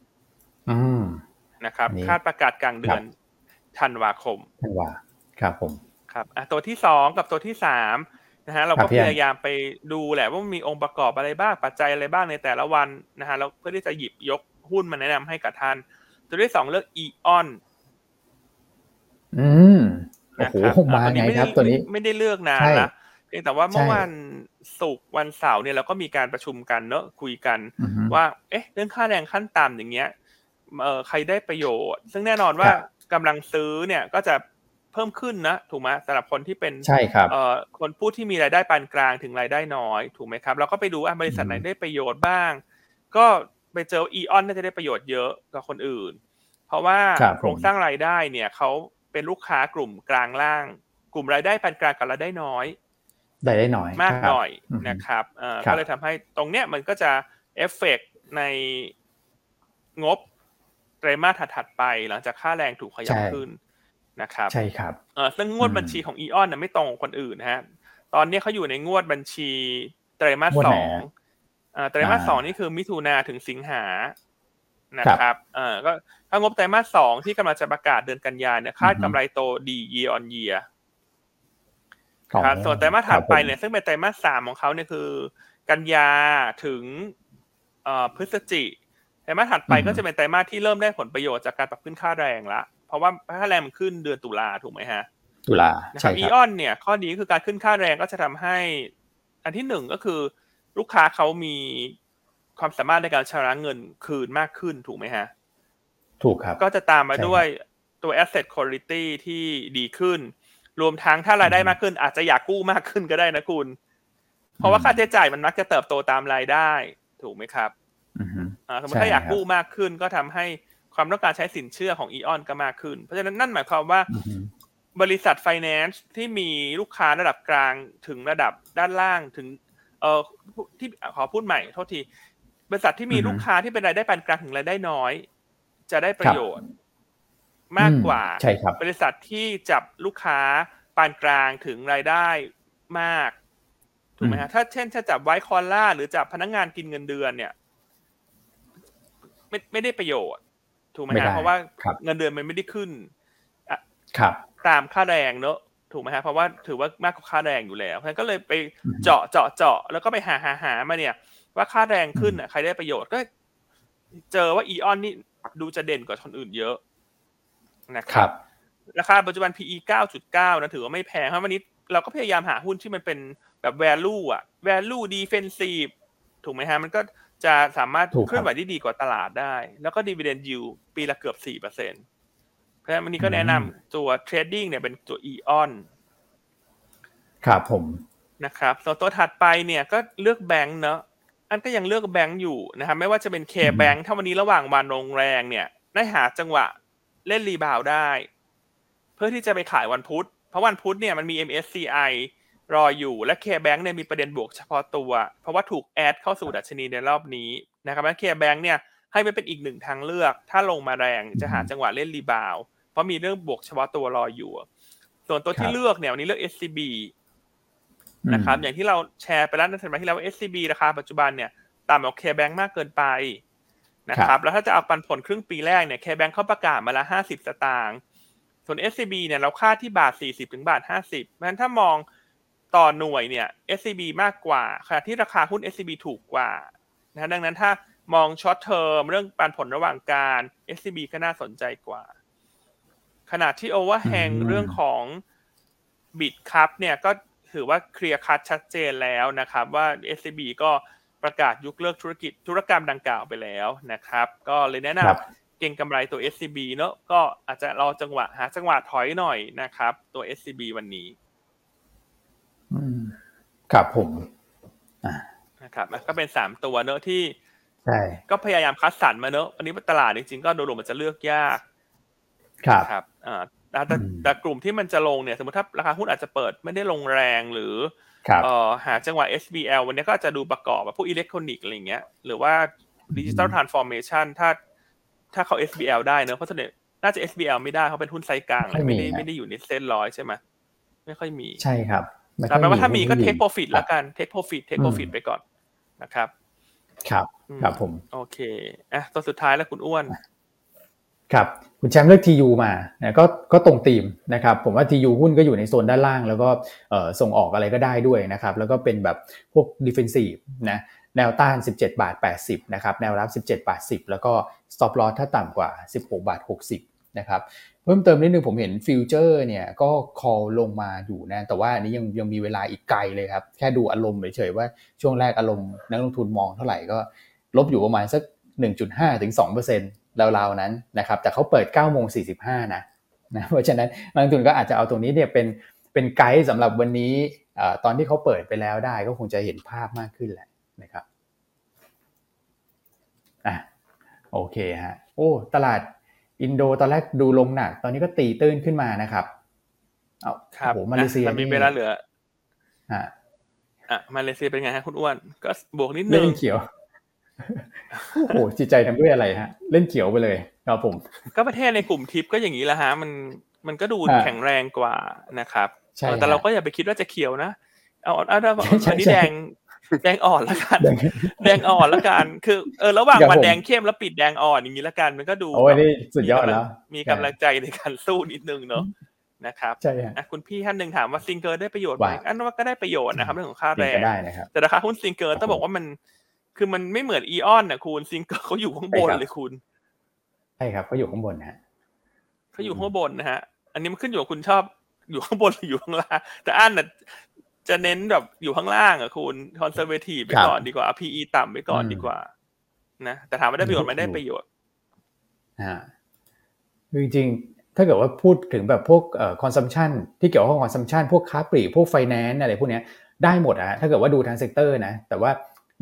50อืมนะครับอันนี้คาดประกาศกลางเดือนธันวาคมท่านว่าครับผมครับอะตัวที่สองกับตัวที่สามนะฮะเราครัก็บพี่พอันยายามไปดูแหละว่ามันมีองค์ประกอบอะไรบ้างปัจจัยอะไรบ้างในแต่ละวันนะฮะแล้วเพื่อที่จะหยิบยกหุ้นมาแนะนำให้กับท่าน ตัวที่สองเลือกอีออนอืมโอ้นะโหครับมาอะไงม่ครับด้ตัวนี้ไม่ไม่ได้เลือกนานใช่ละเพียงแต่ว่าเมื่อใช่วันศุกร์วันเสาร์เนี่ยเราก็มีการประชุมกันเนอะคุยกันอือฮึว่า เอ๊ะ เรื่องค่าแรงขั้นต่ำอย่างเงี้ยเออใครได้ประโยชน์ ซึ่งแน่นอนว่าครับกำลังซื้อเนี่ยก็จะเพิ่มขึ้นนะถูกไหมสำหรับคนที่เป็นใช่ครับเอ่อคนผู้ที่มีรายได้ปานกลางถึงรายได้น้อย ถูกไหมครับ เราก็ไปดูว่าบริษัทไหนอืมได้ประโยชน์บ้าง ก็ ไปเจออีออนน่าจะได้ประโยชน์เยอะกว่าคนอื่น เพราะว่าครับโครงสร้างรายได้เนี่ยเขาเป็นลูกค้ากลุ่มกลางล่าง กลุ่มรายได้ปานกลางกับรายได้น้อยได้ได้หน่อยมากครับหน่อยอือฮึนะครับเอ่อครับก็เลยทำให้ตรงเนี้ยมันก็จะเอฟเฟกในงบไตรมาสถัดๆไปหลังจากค่าแรงถูกขยับใช่ขึ้นนะครับใช่ครับเออซึ่งงวดอืมบัญชีของอีออนน่ะไม่ตรงกับคนอื่นนะฮะตอนนี้เขาอยู่ในงวดบัญชีไตรมาสงวดสไหนองฮะเอ่อ ไตรมาสอ่าสองนี่คือมิถุนาถึงสิงหานะครับเออก็ถ้างบไตรมาสสองที่กำลังจะประกาศเดือนกันยายนเนี่ยคาดกำไรโตดี year on year ของครับส่วนไตรมาสถัดไปครับผมเนี่ยซึ่งเป็นไตรมาสสามของเขาเนี่ยคือ กันยาถึงเอ่อพฤศจิไตรมาสถัดไปก็จะเป็นไตรมาสที่เริ่มได้ผลประโยชน์จากการปรับขึ้นค่าแรงละ เพราะว่าค่าแรงมันขึ้นเดือนตุลาถูกไหมฮะ ตุลานะคใช่รับคอีรับออนเนี่ย ข้อดีคือการขึ้นค่าแรงก็จะทำให้ อันที่หนึ่งก็คือ ลูกค้าเขามีความสามารถในการชำระเงินคืนมากขึ้นถูกไหมฮะ ถูกครับ ก็จะตามมาใช่ครับด้วยตัว asset quality ที่ดีขึ้น รวมทั้งถ้ารายได้มากขึ้น อาจจะอยากกู้มากขึ้นก็ได้นะคุณ เพราะว่าค่าใช้จ่ายมันมักจะเติบโตตามรายได้ ถูกไหมครับอือฮึอ่าสมมติใช่ถ้าอยากครับกู้มากขึ้นก็ทำให้ความต้องการใช้สินเชื่อของอีออนก็มากขึ้น เพราะฉะนั้นนั่นหมายความว่าอือฮึบริษัทไฟแนนซ์ที่มีลูกค้าระดับกลางถึงระดับด้านล่างถึง เอ่อที่ขอพูดใหม่โทษทีบริษัทที่มีอือฮึลูกค้าที่เป็นรายได้ปานกลางถึงรายได้น้อย จะได้ประโยชน์ มากกว่าอืมใช่ครับ บริษัทที่จับลูกค้าปานกลางถึงรายได้มากถูกไหมฮะถ้าเช่นถ้าจับไว้คอลล่า หรือจับพนักงานกินเงินเดือนเนี่ย ไม่ไม่ได้ประโยชน์ ถูกไหมไม่ได้ฮะเพราะว่าครับเงินเดือนมันไม่ได้ขึ้นครับตามค่าแรงเนอะ ถูกไหมฮะเพราะว่าถือว่ามากกว่าค่าแรงอยู่แล้วเพราะฉะนั้นก็เลยไปอือฮึเจาะเจาะเจาะแล้วก็ไปหาหาหามาเนี่ย ว่าค่าแรงขึ้นอะใครได้ประโยชน์ก็ เจอว่าอีออนนี่ดูจะเด่นกว่าคนอื่นเยอะนะคครัรับบราคาปัจจุบัน PE 9.9 นะถือว่าไม่แพงเพราะวันนี้เราก็พยายามหาหุ้นที่มันเป็นแบบ value อะ value defensive ถูกไหมฮะ มันก็จะสามารถถูกครับเคลื่อนไหวได้ดีกว่าตลาดได้ แล้วก็ dividend yield ปีละเกือบ4%เพราะ ฉะนั้นวันนี้ก็แนะนำตัว trading เนี่ยเป็นตัว EON ครับผมนะครับส่วนตัวถัดไปเนี่ยก็เลือกแบงค์เนาะอันก็ยังเลือกแบงค์อยู่นะครับไม่ว่าจะเป็น K-Bank ถ้าวันนี้ระหว่างวันลงแรงเนี่ย ได้หาจังหวะเล่น rebound ได้ เพื่อที่จะไปขายวันพุธ เพราะวันพุธเนี่ยมันมี MSCI รออยู่และ K-Bank เนี่ยมีประเด็นบวกเฉพาะตัว เพราะว่าถูก add เข้าสู่ดัชนีในรอบนี้นะครับและ K-Bank เนี่ยให้มันเป็นอีกหนึ่งทางเลือก ถ้าลงมาแรงจะหาจังหวะเล่น rebound เพราะมีเรื่องบวกเฉพาะตัวรออยู่ ส่วนตัวที่เลือกเนี่ยวันนี้เลือก SCB นะครับ อย่างที่เราแชร์ไปแล้วในสัปดาห์ที่แล้วว่า SCB ราคาปัจจุบันเนี่ยต่ำกว่า KBank มากเกินไปนะครับ แล้วถ้าจะเอาปันผลครึ่งปีแรกเนี่ย KBank เขาประกาศมาละ50สตางค์ ส่วน SCB เนี่ยเราคาดที่บาท40ถึงบาท50เพราะฉะนั้นถ้ามองต่อหน่วยเนี่ย SCB มากกว่าขณะที่ราคาหุ้น SCB ถูกกว่านะดังนั้นถ้า มอง short term เรื่องปันผลระหว่างการ SCB ก็น่าสนใจกว่า ขณะที่ overhang เรื่องของ Bitkub เนี่ยก็ถือว่า clear cut ชัดเจนแล้วนะครับ ว่า SCB ก็ประกาศยกเลิกธุรกิจธุรกรรมดังกล่าวไปแล้วนะครับ ก็เลยแนะนำเก็งกำไรตัว SCB เนอะก็อาจจะรอจังหวะหาจังหวะถอยหน่อยนะครับ ตัว SCB วันนี้อืมครับผมอ่านะครับก็เป็นสามตัวเนอะที่ใช่ก็พยายามคัดสรรมาเนอะวันนี้ตลาดจริงๆก็โดยรวมมันจะเลือกยาก ครับครับอ่าแต่แต่อืมแต่กลุ่มที่มันจะลงเนี่ยสมมติถ้าราคาหุ้นอาจจะเปิดไม่ได้ลงแรงหรือครับเอ่อหาจังหวะ SBL วันนี้ก็อาจจะดูประกอบแบบพวกอิเล็กทรอนิกส์อะไรอย่างเงี้ยหรือว่าดิจิ t a ลทรานส์ฟอร์เมชันถ้าถ้าเขา SBL ได้เนอะเพราะส่วนใหญ่น่าจะ SBL ไม่ได้เขาเป็นหุ้นไซส์กลางไม่มีไม่ได้นะไม่ได้อยู่ในเส้นร้อยใช่ไหมไม่ค่อยมีใช่ครับไค่แต่อยแปลว่าถ้ามีก็หุ้นเทคดีโปรฟิตละกันเทคโปรฟิตเทคโปรฟิตไปก่อนนะครับ ครับอืมครับผม โอเคอะตัวสุดท้ายแล้วคุณอ้วน ครับคุณแชมป์เลือก TU มานะก็ก็ตรงธีมนะครับผมว่า TU หุ้นก็อยู่ในโซนด้านล่าง แล้วก็ส่งออกอะไรก็ได้ด้วยนะครับแล้วก็เป็นแบบพวก defensive นะแนวต้าน 17 บาท 80นะครับแนวรับ 17 บาท 10 แล้วก็ stop loss ถ้าต่ำกว่า 16 บาท 60นะครับเพิ่มเติมนิดนึงผมเห็นฟิวเจอร์เนี่ยก็ call ลงมาอยู่นะแต่ว่าอันนี้ยังยังมีเวลาอีกไกลเลยครับ แค่ดูอารมณ์เฉยๆว่าช่วงแรกอารมณ์นักลงทุนมองเท่าไหร่ก็ลบอยู่ประมาณสัก1.5ถึง2% ราวๆนั้นนะครับแต่เขาเปิด9โมง45นะนะเพราะฉะนั้นนักลงทุนก็อาจจะเอาตรงนี้เนี่ยเป็นเป็นไกด์สำหรับวันนี้เอ่อตอนที่เขาเปิดไปแล้วได้ก็คงจะเห็นภาพมากขึ้นแหละนะครับอะโอเคฮะโอ้ตลาดอินโดตอนแรกดูลงหนัก ตอนนี้ก็ตีตื้นขึ้นมานะครับเอาครับโอ้โหมาเลเซียอะมีนี่เวลาเหลือฮะอะมาเลเซียเป็นไงฮะคุณอ้วนก็บวกนิดนึเล่งนเขียว โอ้โหจิตใจทำด้วยอะไรฮะ เล่นเขียวไปเลยครับผม ก็ประเทศในกลุ่มทิปก็อย่างนี้แหละฮะ มันมันก็ดูอ่าแข็งแรงกว่านะครับใช่เออแต่ฮะเราก็อย่าไปคิดว่าจะเขียวนะเอาเอาเอาเอาใช่ใช่อันนี้ใช่แดงแดงอ่อนแล้วกันแดงแดงอ่อนแล้วกัน คือเออระหว่างครับวันผมแดงเข้มแล้วปิดแดงอ่อนอย่างนี้แล้วกันมันก็ดูโอ้ยนี่สุดยอดแล้วมีกำลังใจในการสู้นิดนึงเนาะนะครับใช่ฮะอะคุณพี่ท่านหนึ่งถามว่า Singer ได้ประโยชน์ไหมว่าอันว่าก็ได้ประโยชน์นะครับเรื่องของค่าจริแรงก็งได้นะครับแต่ราคาหุ้น Singer ต้องบอกว่ามัน คือมันไม่เหมือน AEON นะคุณ Singer เขาอยู่ข้างบนใช่ครับเลยคุณใช่ครับเขาอยู่ข้างบนนะฮะเขาอยู่ข้างบนนะฮะ อันนี้มันขึ้นอยู่กับคุณชอบอยู่ข้างบนหรืออยู่ข้างล่าง แต่อันน่ะจะเน้นแบบอยู่ข้างล่างอะคุณ conservative ไปก่อนดีกว่า PE ต่ำไปก่อนดีกว่า นะแต่ถามว่าได้ประโยชน์ไหมได้ประโยชน์ฮะคือจริงๆ ถ้าเกิดว่าพูดถึงแบบพวกเอ่อ consumption ที่เกี่ยวข้องกับ consumption พวกค้าปลีกพวก finance อะไรพวกเนี้ยได้หมดอะฮะถ้าเกิดว่าดูทาง sector นะ แต่ว่า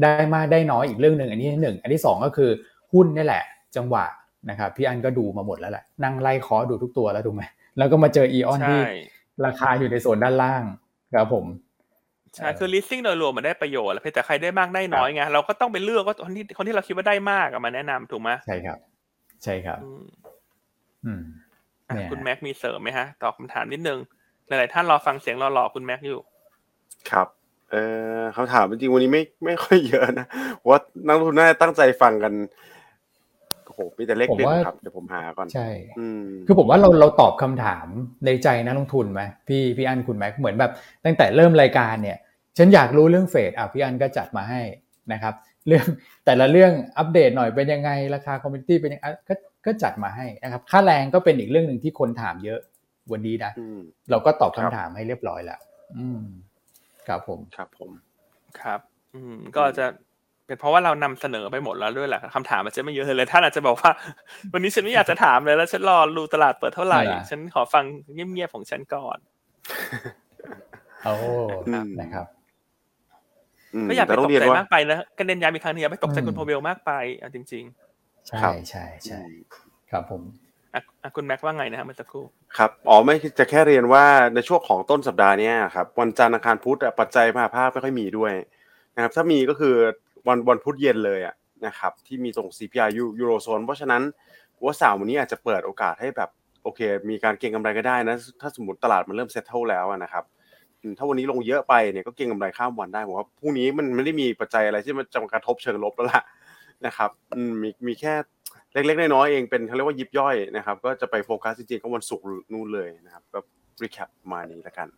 ได้มากได้น้อยอีกเรื่องหนึ่งอันนี้หนึ่งอันที่สองก็คือหุ้นนี่แหละ จังหวะนะครับพี่อันก็ดูมาหมดแล้วแหละนั่งไล่คอดูทุกตัวแล้วถูกไหมแล้วก็มาเจออีออนใช่ที่ราคาอยู่ในโซนด้านล่างครับผมใช่คือ listing โดยรวมมันได้ประโยชน์แหละเพียงแต่ใครได้มากได้น้อยไงเราก็ต้องไปเลือกว่าคนที่คนที่เราคิดว่าได้มากอะมาแนะนำถูกไหมใช่ครับ ใช่ครับ อืมอืมอะเนี่ยคุณแม็กมีเสริมไหมฮะตอบคำถามนิดนึงหลายๆท่านรอฟังเสียงรอรอคุณแม็กอยู่ ครับ เออคำถามจริงๆวันนี้ไม่ไม่ค่อยเยอะนะเพราะว่านักลงทุนน่าจะตั้งใจฟังกันโอ้โหมีแต่เลขผมเด็ดว่าครับเดี๋ยวผมหาก่อนใช่อืมคือผมว่าเราเราตอบคำถามในใจนักลงทุนไหมพี่พี่อันคุณแม็กเหมือนแบบ ตั้งแต่เริ่มรายการเนี่ย ฉันอยากรู้เรื่องเฟดอะพี่อันก็จัดมาให้นะครับ เรื่องแต่ละเรื่องอัปเดตหน่อยเป็นยังไงราคา commodity เป็นยังไงอะก็ก็จัดมาให้นะครับ ค่าแรงก็เป็นอีกเรื่องหนึ่งที่คนถามเยอะวันนี้นะอืมเราก็ตอบครัคำบถามให้เรียบร้อยแล้วอืม ครับผมครับผมครับ อืมก็จะเป็นเพราะว่าเรานำเสนอไปหมดแล้วด้วยแหละคำถามมันจะไม่เยอะเลยท่านอาจจะบอกว่า วันนี้ฉันไม่อยากจะถามเลยแล้วฉันรอดูตลาดเปิดเท่าไหร่นั่นแหละฉันขอฟังเงียบๆของฉันก่อนโอ้อืมนะครับอืมก็อย่าไปแต่ตต้กเรียนใจว่ามากไปนะก็เน้นย้ำอีกครั้งหนึงอย่าไปตกใจอืมคุณโพเวลมากไปเอาจริงใช่ครับใช่ใช่ครับผมๆอะอะ คุณแม็กว่าไงนะฮะเมื่อสักครู่ครับอ๋อไม่จะแค่เรียนว่าในช่วงของต้นสัปดาห์เนี้ยครับวันจันทร์อังคารพุธอะปัจจัยมหภาคไม่ค่อยมีด้วยนะครับถ้ามีก็คือวันวันพุธเย็นเลยอะนะครับที่มีตรง CPI ยูโรโซนเพราะฉะนั้นว่าสามวันนี้อาจจะเปิดโอกาสให้แบบโอเค มีการเก็งกำไรก็ได้นะถ้าสมมติตลาดมันเริ่ม settle แล้วนะครับถ้าวันนี้ลงเยอะไปเนี่ยก็เก็งกำไรข้ามวันได้ผมว่าพรุ่งนี้มันไม่ได้มีปัจจัยอะไรที่มันจะมากระทบเชิงลบแล้วล่ะนะครับมีมีแค่ เล็กๆน้อยๆเองเป็นเขาเรียกว่ายิบย่อยนะครับ ก็จะไปโฟกัสจริงๆก็วันศุกร์นู่นเลยนะครับ ก็รีแคปมานี้แล้วกัน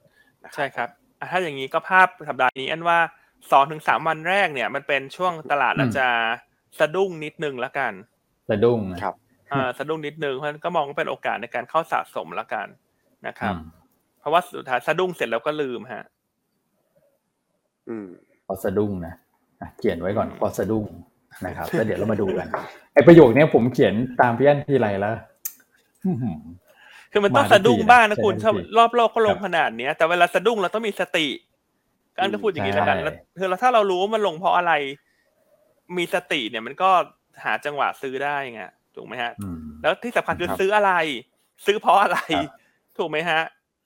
นะครัใช่ครับอะถ้าอย่างนี้ก็ภาพสัปดาห์นี้อันว่าสองถึงสามวันแรกเนี่ย มันเป็นช่วงตลาดอาจจะสะดุ้งนิดนึงแล้วกันสะดุ้งนะครับอ่าสะดุ้งนิดนึงเพราะฉะนั้นก็มองว่าเป็นโอกาสในการเข้าสะสมแล้วกันนะครับอืมเพราะว่าสุดท้ายสะดุ้งเสร็จแล้วก็ลืมฮะ อืมพอสะดุ้งนะอะเขียนไว้ก่อนพอสะดุ้ง นะครับแล้วเดี๋ยวเรามาดูกันไอประโยคเนี้ยผมเขียนตามพี่อันทีไรแล้วอื้อหือคือมันต้องมาทุกสะดุ้งทีนะบ้างนะคุณใช่ถ้าทันทีรอบโลกก็ลงครับขนาดเนี้ยแต่เวลาสะดุ้งเราต้องมีสติการก็พูดอย่างนี้แล้วกันใช่แล้วคือเราถ้าเรารู้ว่ามันลงเพราะอะไร มีสติเนี่ยมันก็หาจังหวะซื้อได้ไงถูกไหมฮะอืมแล้วที่สำคัญคือครับซื้ออะไร ซื้อเพราะอะไรครับถูกไหมฮะ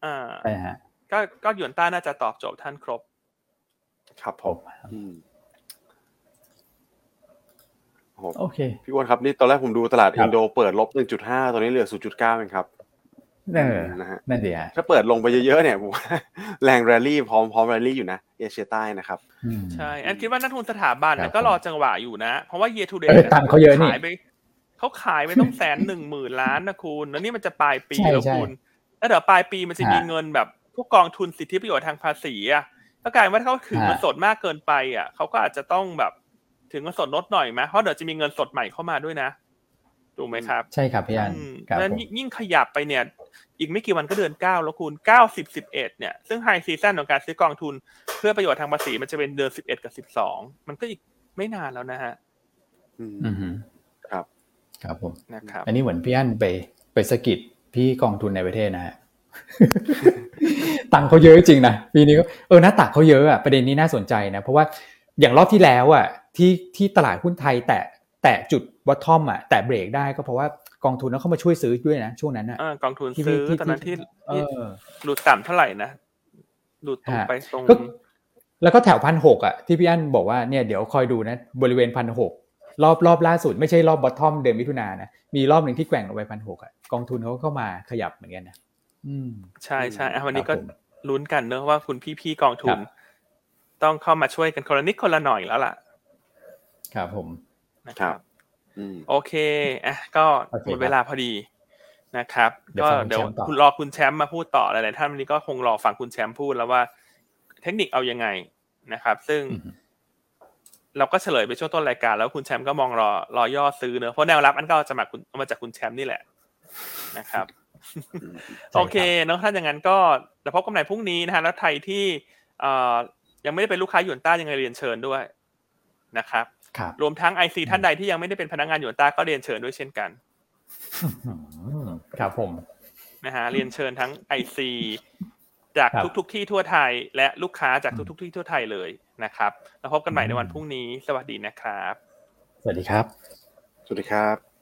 อ่าใช่ฮะก็ก็หยวนต้าน่าจะตอบโจทย์ท่านครบ ครับผมอืม โอ้โหโอเคพี่อ้วนครับนี่ตอนแรกผมดูตลาดครับอินโดเปิดลบ 1.5 ตอนนี้เหลือ 0.9เองครับเออนะฮะนั่นดีฮะถ้าเปิดลงไปเยอะๆเนี่ยผมว่าแรงแรลลี่พร้อมพร้อมแรลลี่อยู่นะเอเชียใต้นะครับอืมใช่อันคิดว่านักทุนสถาบันครัน่ะบก็รอจังหวะอยู่นะ เพราะว่า year to เอ date อตังค์เขาเยอะนี่ขายไปเขาขายไปต้องแสนหนึ่งหมื่นล้านนะคุณ แล้วนี่มันจะปลายปีใช่แล้วใช่คุณ แล้วเดี๋ยวปลายปีมันจะมีฮะเงินแบบพวกกองทุนสิทธิประโยชน์ทางภาษีอะก็กลายว่าถ้าเขาถือฮะเงินสดมากเกินไปอะเขาก็อาจจะต้องแบบ ถึงเงินสดลดหน่อยไหมเพราะเดี๋ยวจะมีเงินสดใหม่เข้ามาด้วยนะถูกไหมครับ ใช่ครับพี่อันอืมครับแล้วผมยิ่งยิ่งขยับไปเนี่ย อีกไม่กี่วันก็เดือนเก้าแล้วคุณเก้าสิบสิบเอ็ดเนี่ย ซึ่ง high season ของการซื้อกองทุน เพื่อประโยชน์ทางภาษีมันจะเป็นเดือนสิบเอ็ดกับสิบสองมันก็อีกไม่นานแล้วนะฮะอืมอือฮึครับ ครับผมนะครับ อันนี้เหมือนพี่อันไปไปสะกิดพี่กองทุนในประเทศนะฮะตังค์เขาเยอะจริงนะปีนี้ก็เออหน้าตักเขาเยอะอะประเด็นนี้น่าสนใจนะ เพราะว่าอย่างรอบที่แล้วอะ ที่ที่ตลาดหุ้นไทยแตะแตะจุดบอททอมอะแตะเบรกได้ก็เพราะว่ากองทุนเขาเข้ามาช่วยซื้อด้วยนะช่วงนั้นอะเออกองทุนที่ซื้อที่ตอนนั้นที่เอที่อหลุดต่ำเท่าไหร่นะหลุดตรงฮะไปตรงก็แล้วก็แถวพันหกอะที่พี่อันบอกว่าเนี่ยเดี๋ยวคอยดูนะบริเวณพันหกรอบรอบล่าสุดไม่ใช่รอบบอททอมเดือนมิถุนายนนะมีรอบหนึ่งที่แกว่งลงไปพันหกอะกองทุนเขาก็เข้ามาขยับเหมือนกันนะอืมใช่ใช่อะวันนี้ก็ครับผมลุ้นกันเนอะว่าคุณพี่ๆกองทุนครับต้องเข้ามาช่วยกันคนละนิดคนละหน่อยแล้วล่ะ ครับผมนะคครัรับบอืมโอเคอะก็โอเคหมดเวลาพอดีนะครับเดี๋ยวก็ฟังคุณเดี๋ยวแชมป์ต่อคุณรอคุณแชมป์มาพูดต่อหลายๆท่านวันนี้ก็คงรอฟังคุณแชมป์พูดแล้วว่า เทคนิคเอายังไงนะครับ ซึ่งอืมเราก็เฉลยไปช่วงต้นรายการ แล้วคุณแชมป์ก็มองรอรอย่อซื้อเนอะเพราะแนวรับอันก็จะมาคุณเอามาจากคุณแชมป์นี่แหละนะครับใช่โอเคเนอะถ้าอย่างนั้นก็เดี๋ยวพบกันใหม่พรุ่งนี้นะฮะแล้วใครที่เอ่อยังไม่ได้เป็นลูกค้าหยวนต้ายังไงเรียนเชิญด้วยนะครับค รับรวมทั้งไอซีท่านใดที่ยังไม่ได้เป็นพนักงานหยวนต้าก็เรียนเชิญด้วยเช่นกันอืมครับผมนะฮะเรียนเชิญทั้งไอซีจากครับทุกๆที่ทั่วไทย และลูกค้าจากทุกๆที่ทั่วไทยเลยนะครับ แล้วพบกันใหม่ในวันพรุ่งนี้ สวัสดีนะครับ สวัสดีครับ สวัสดีครับ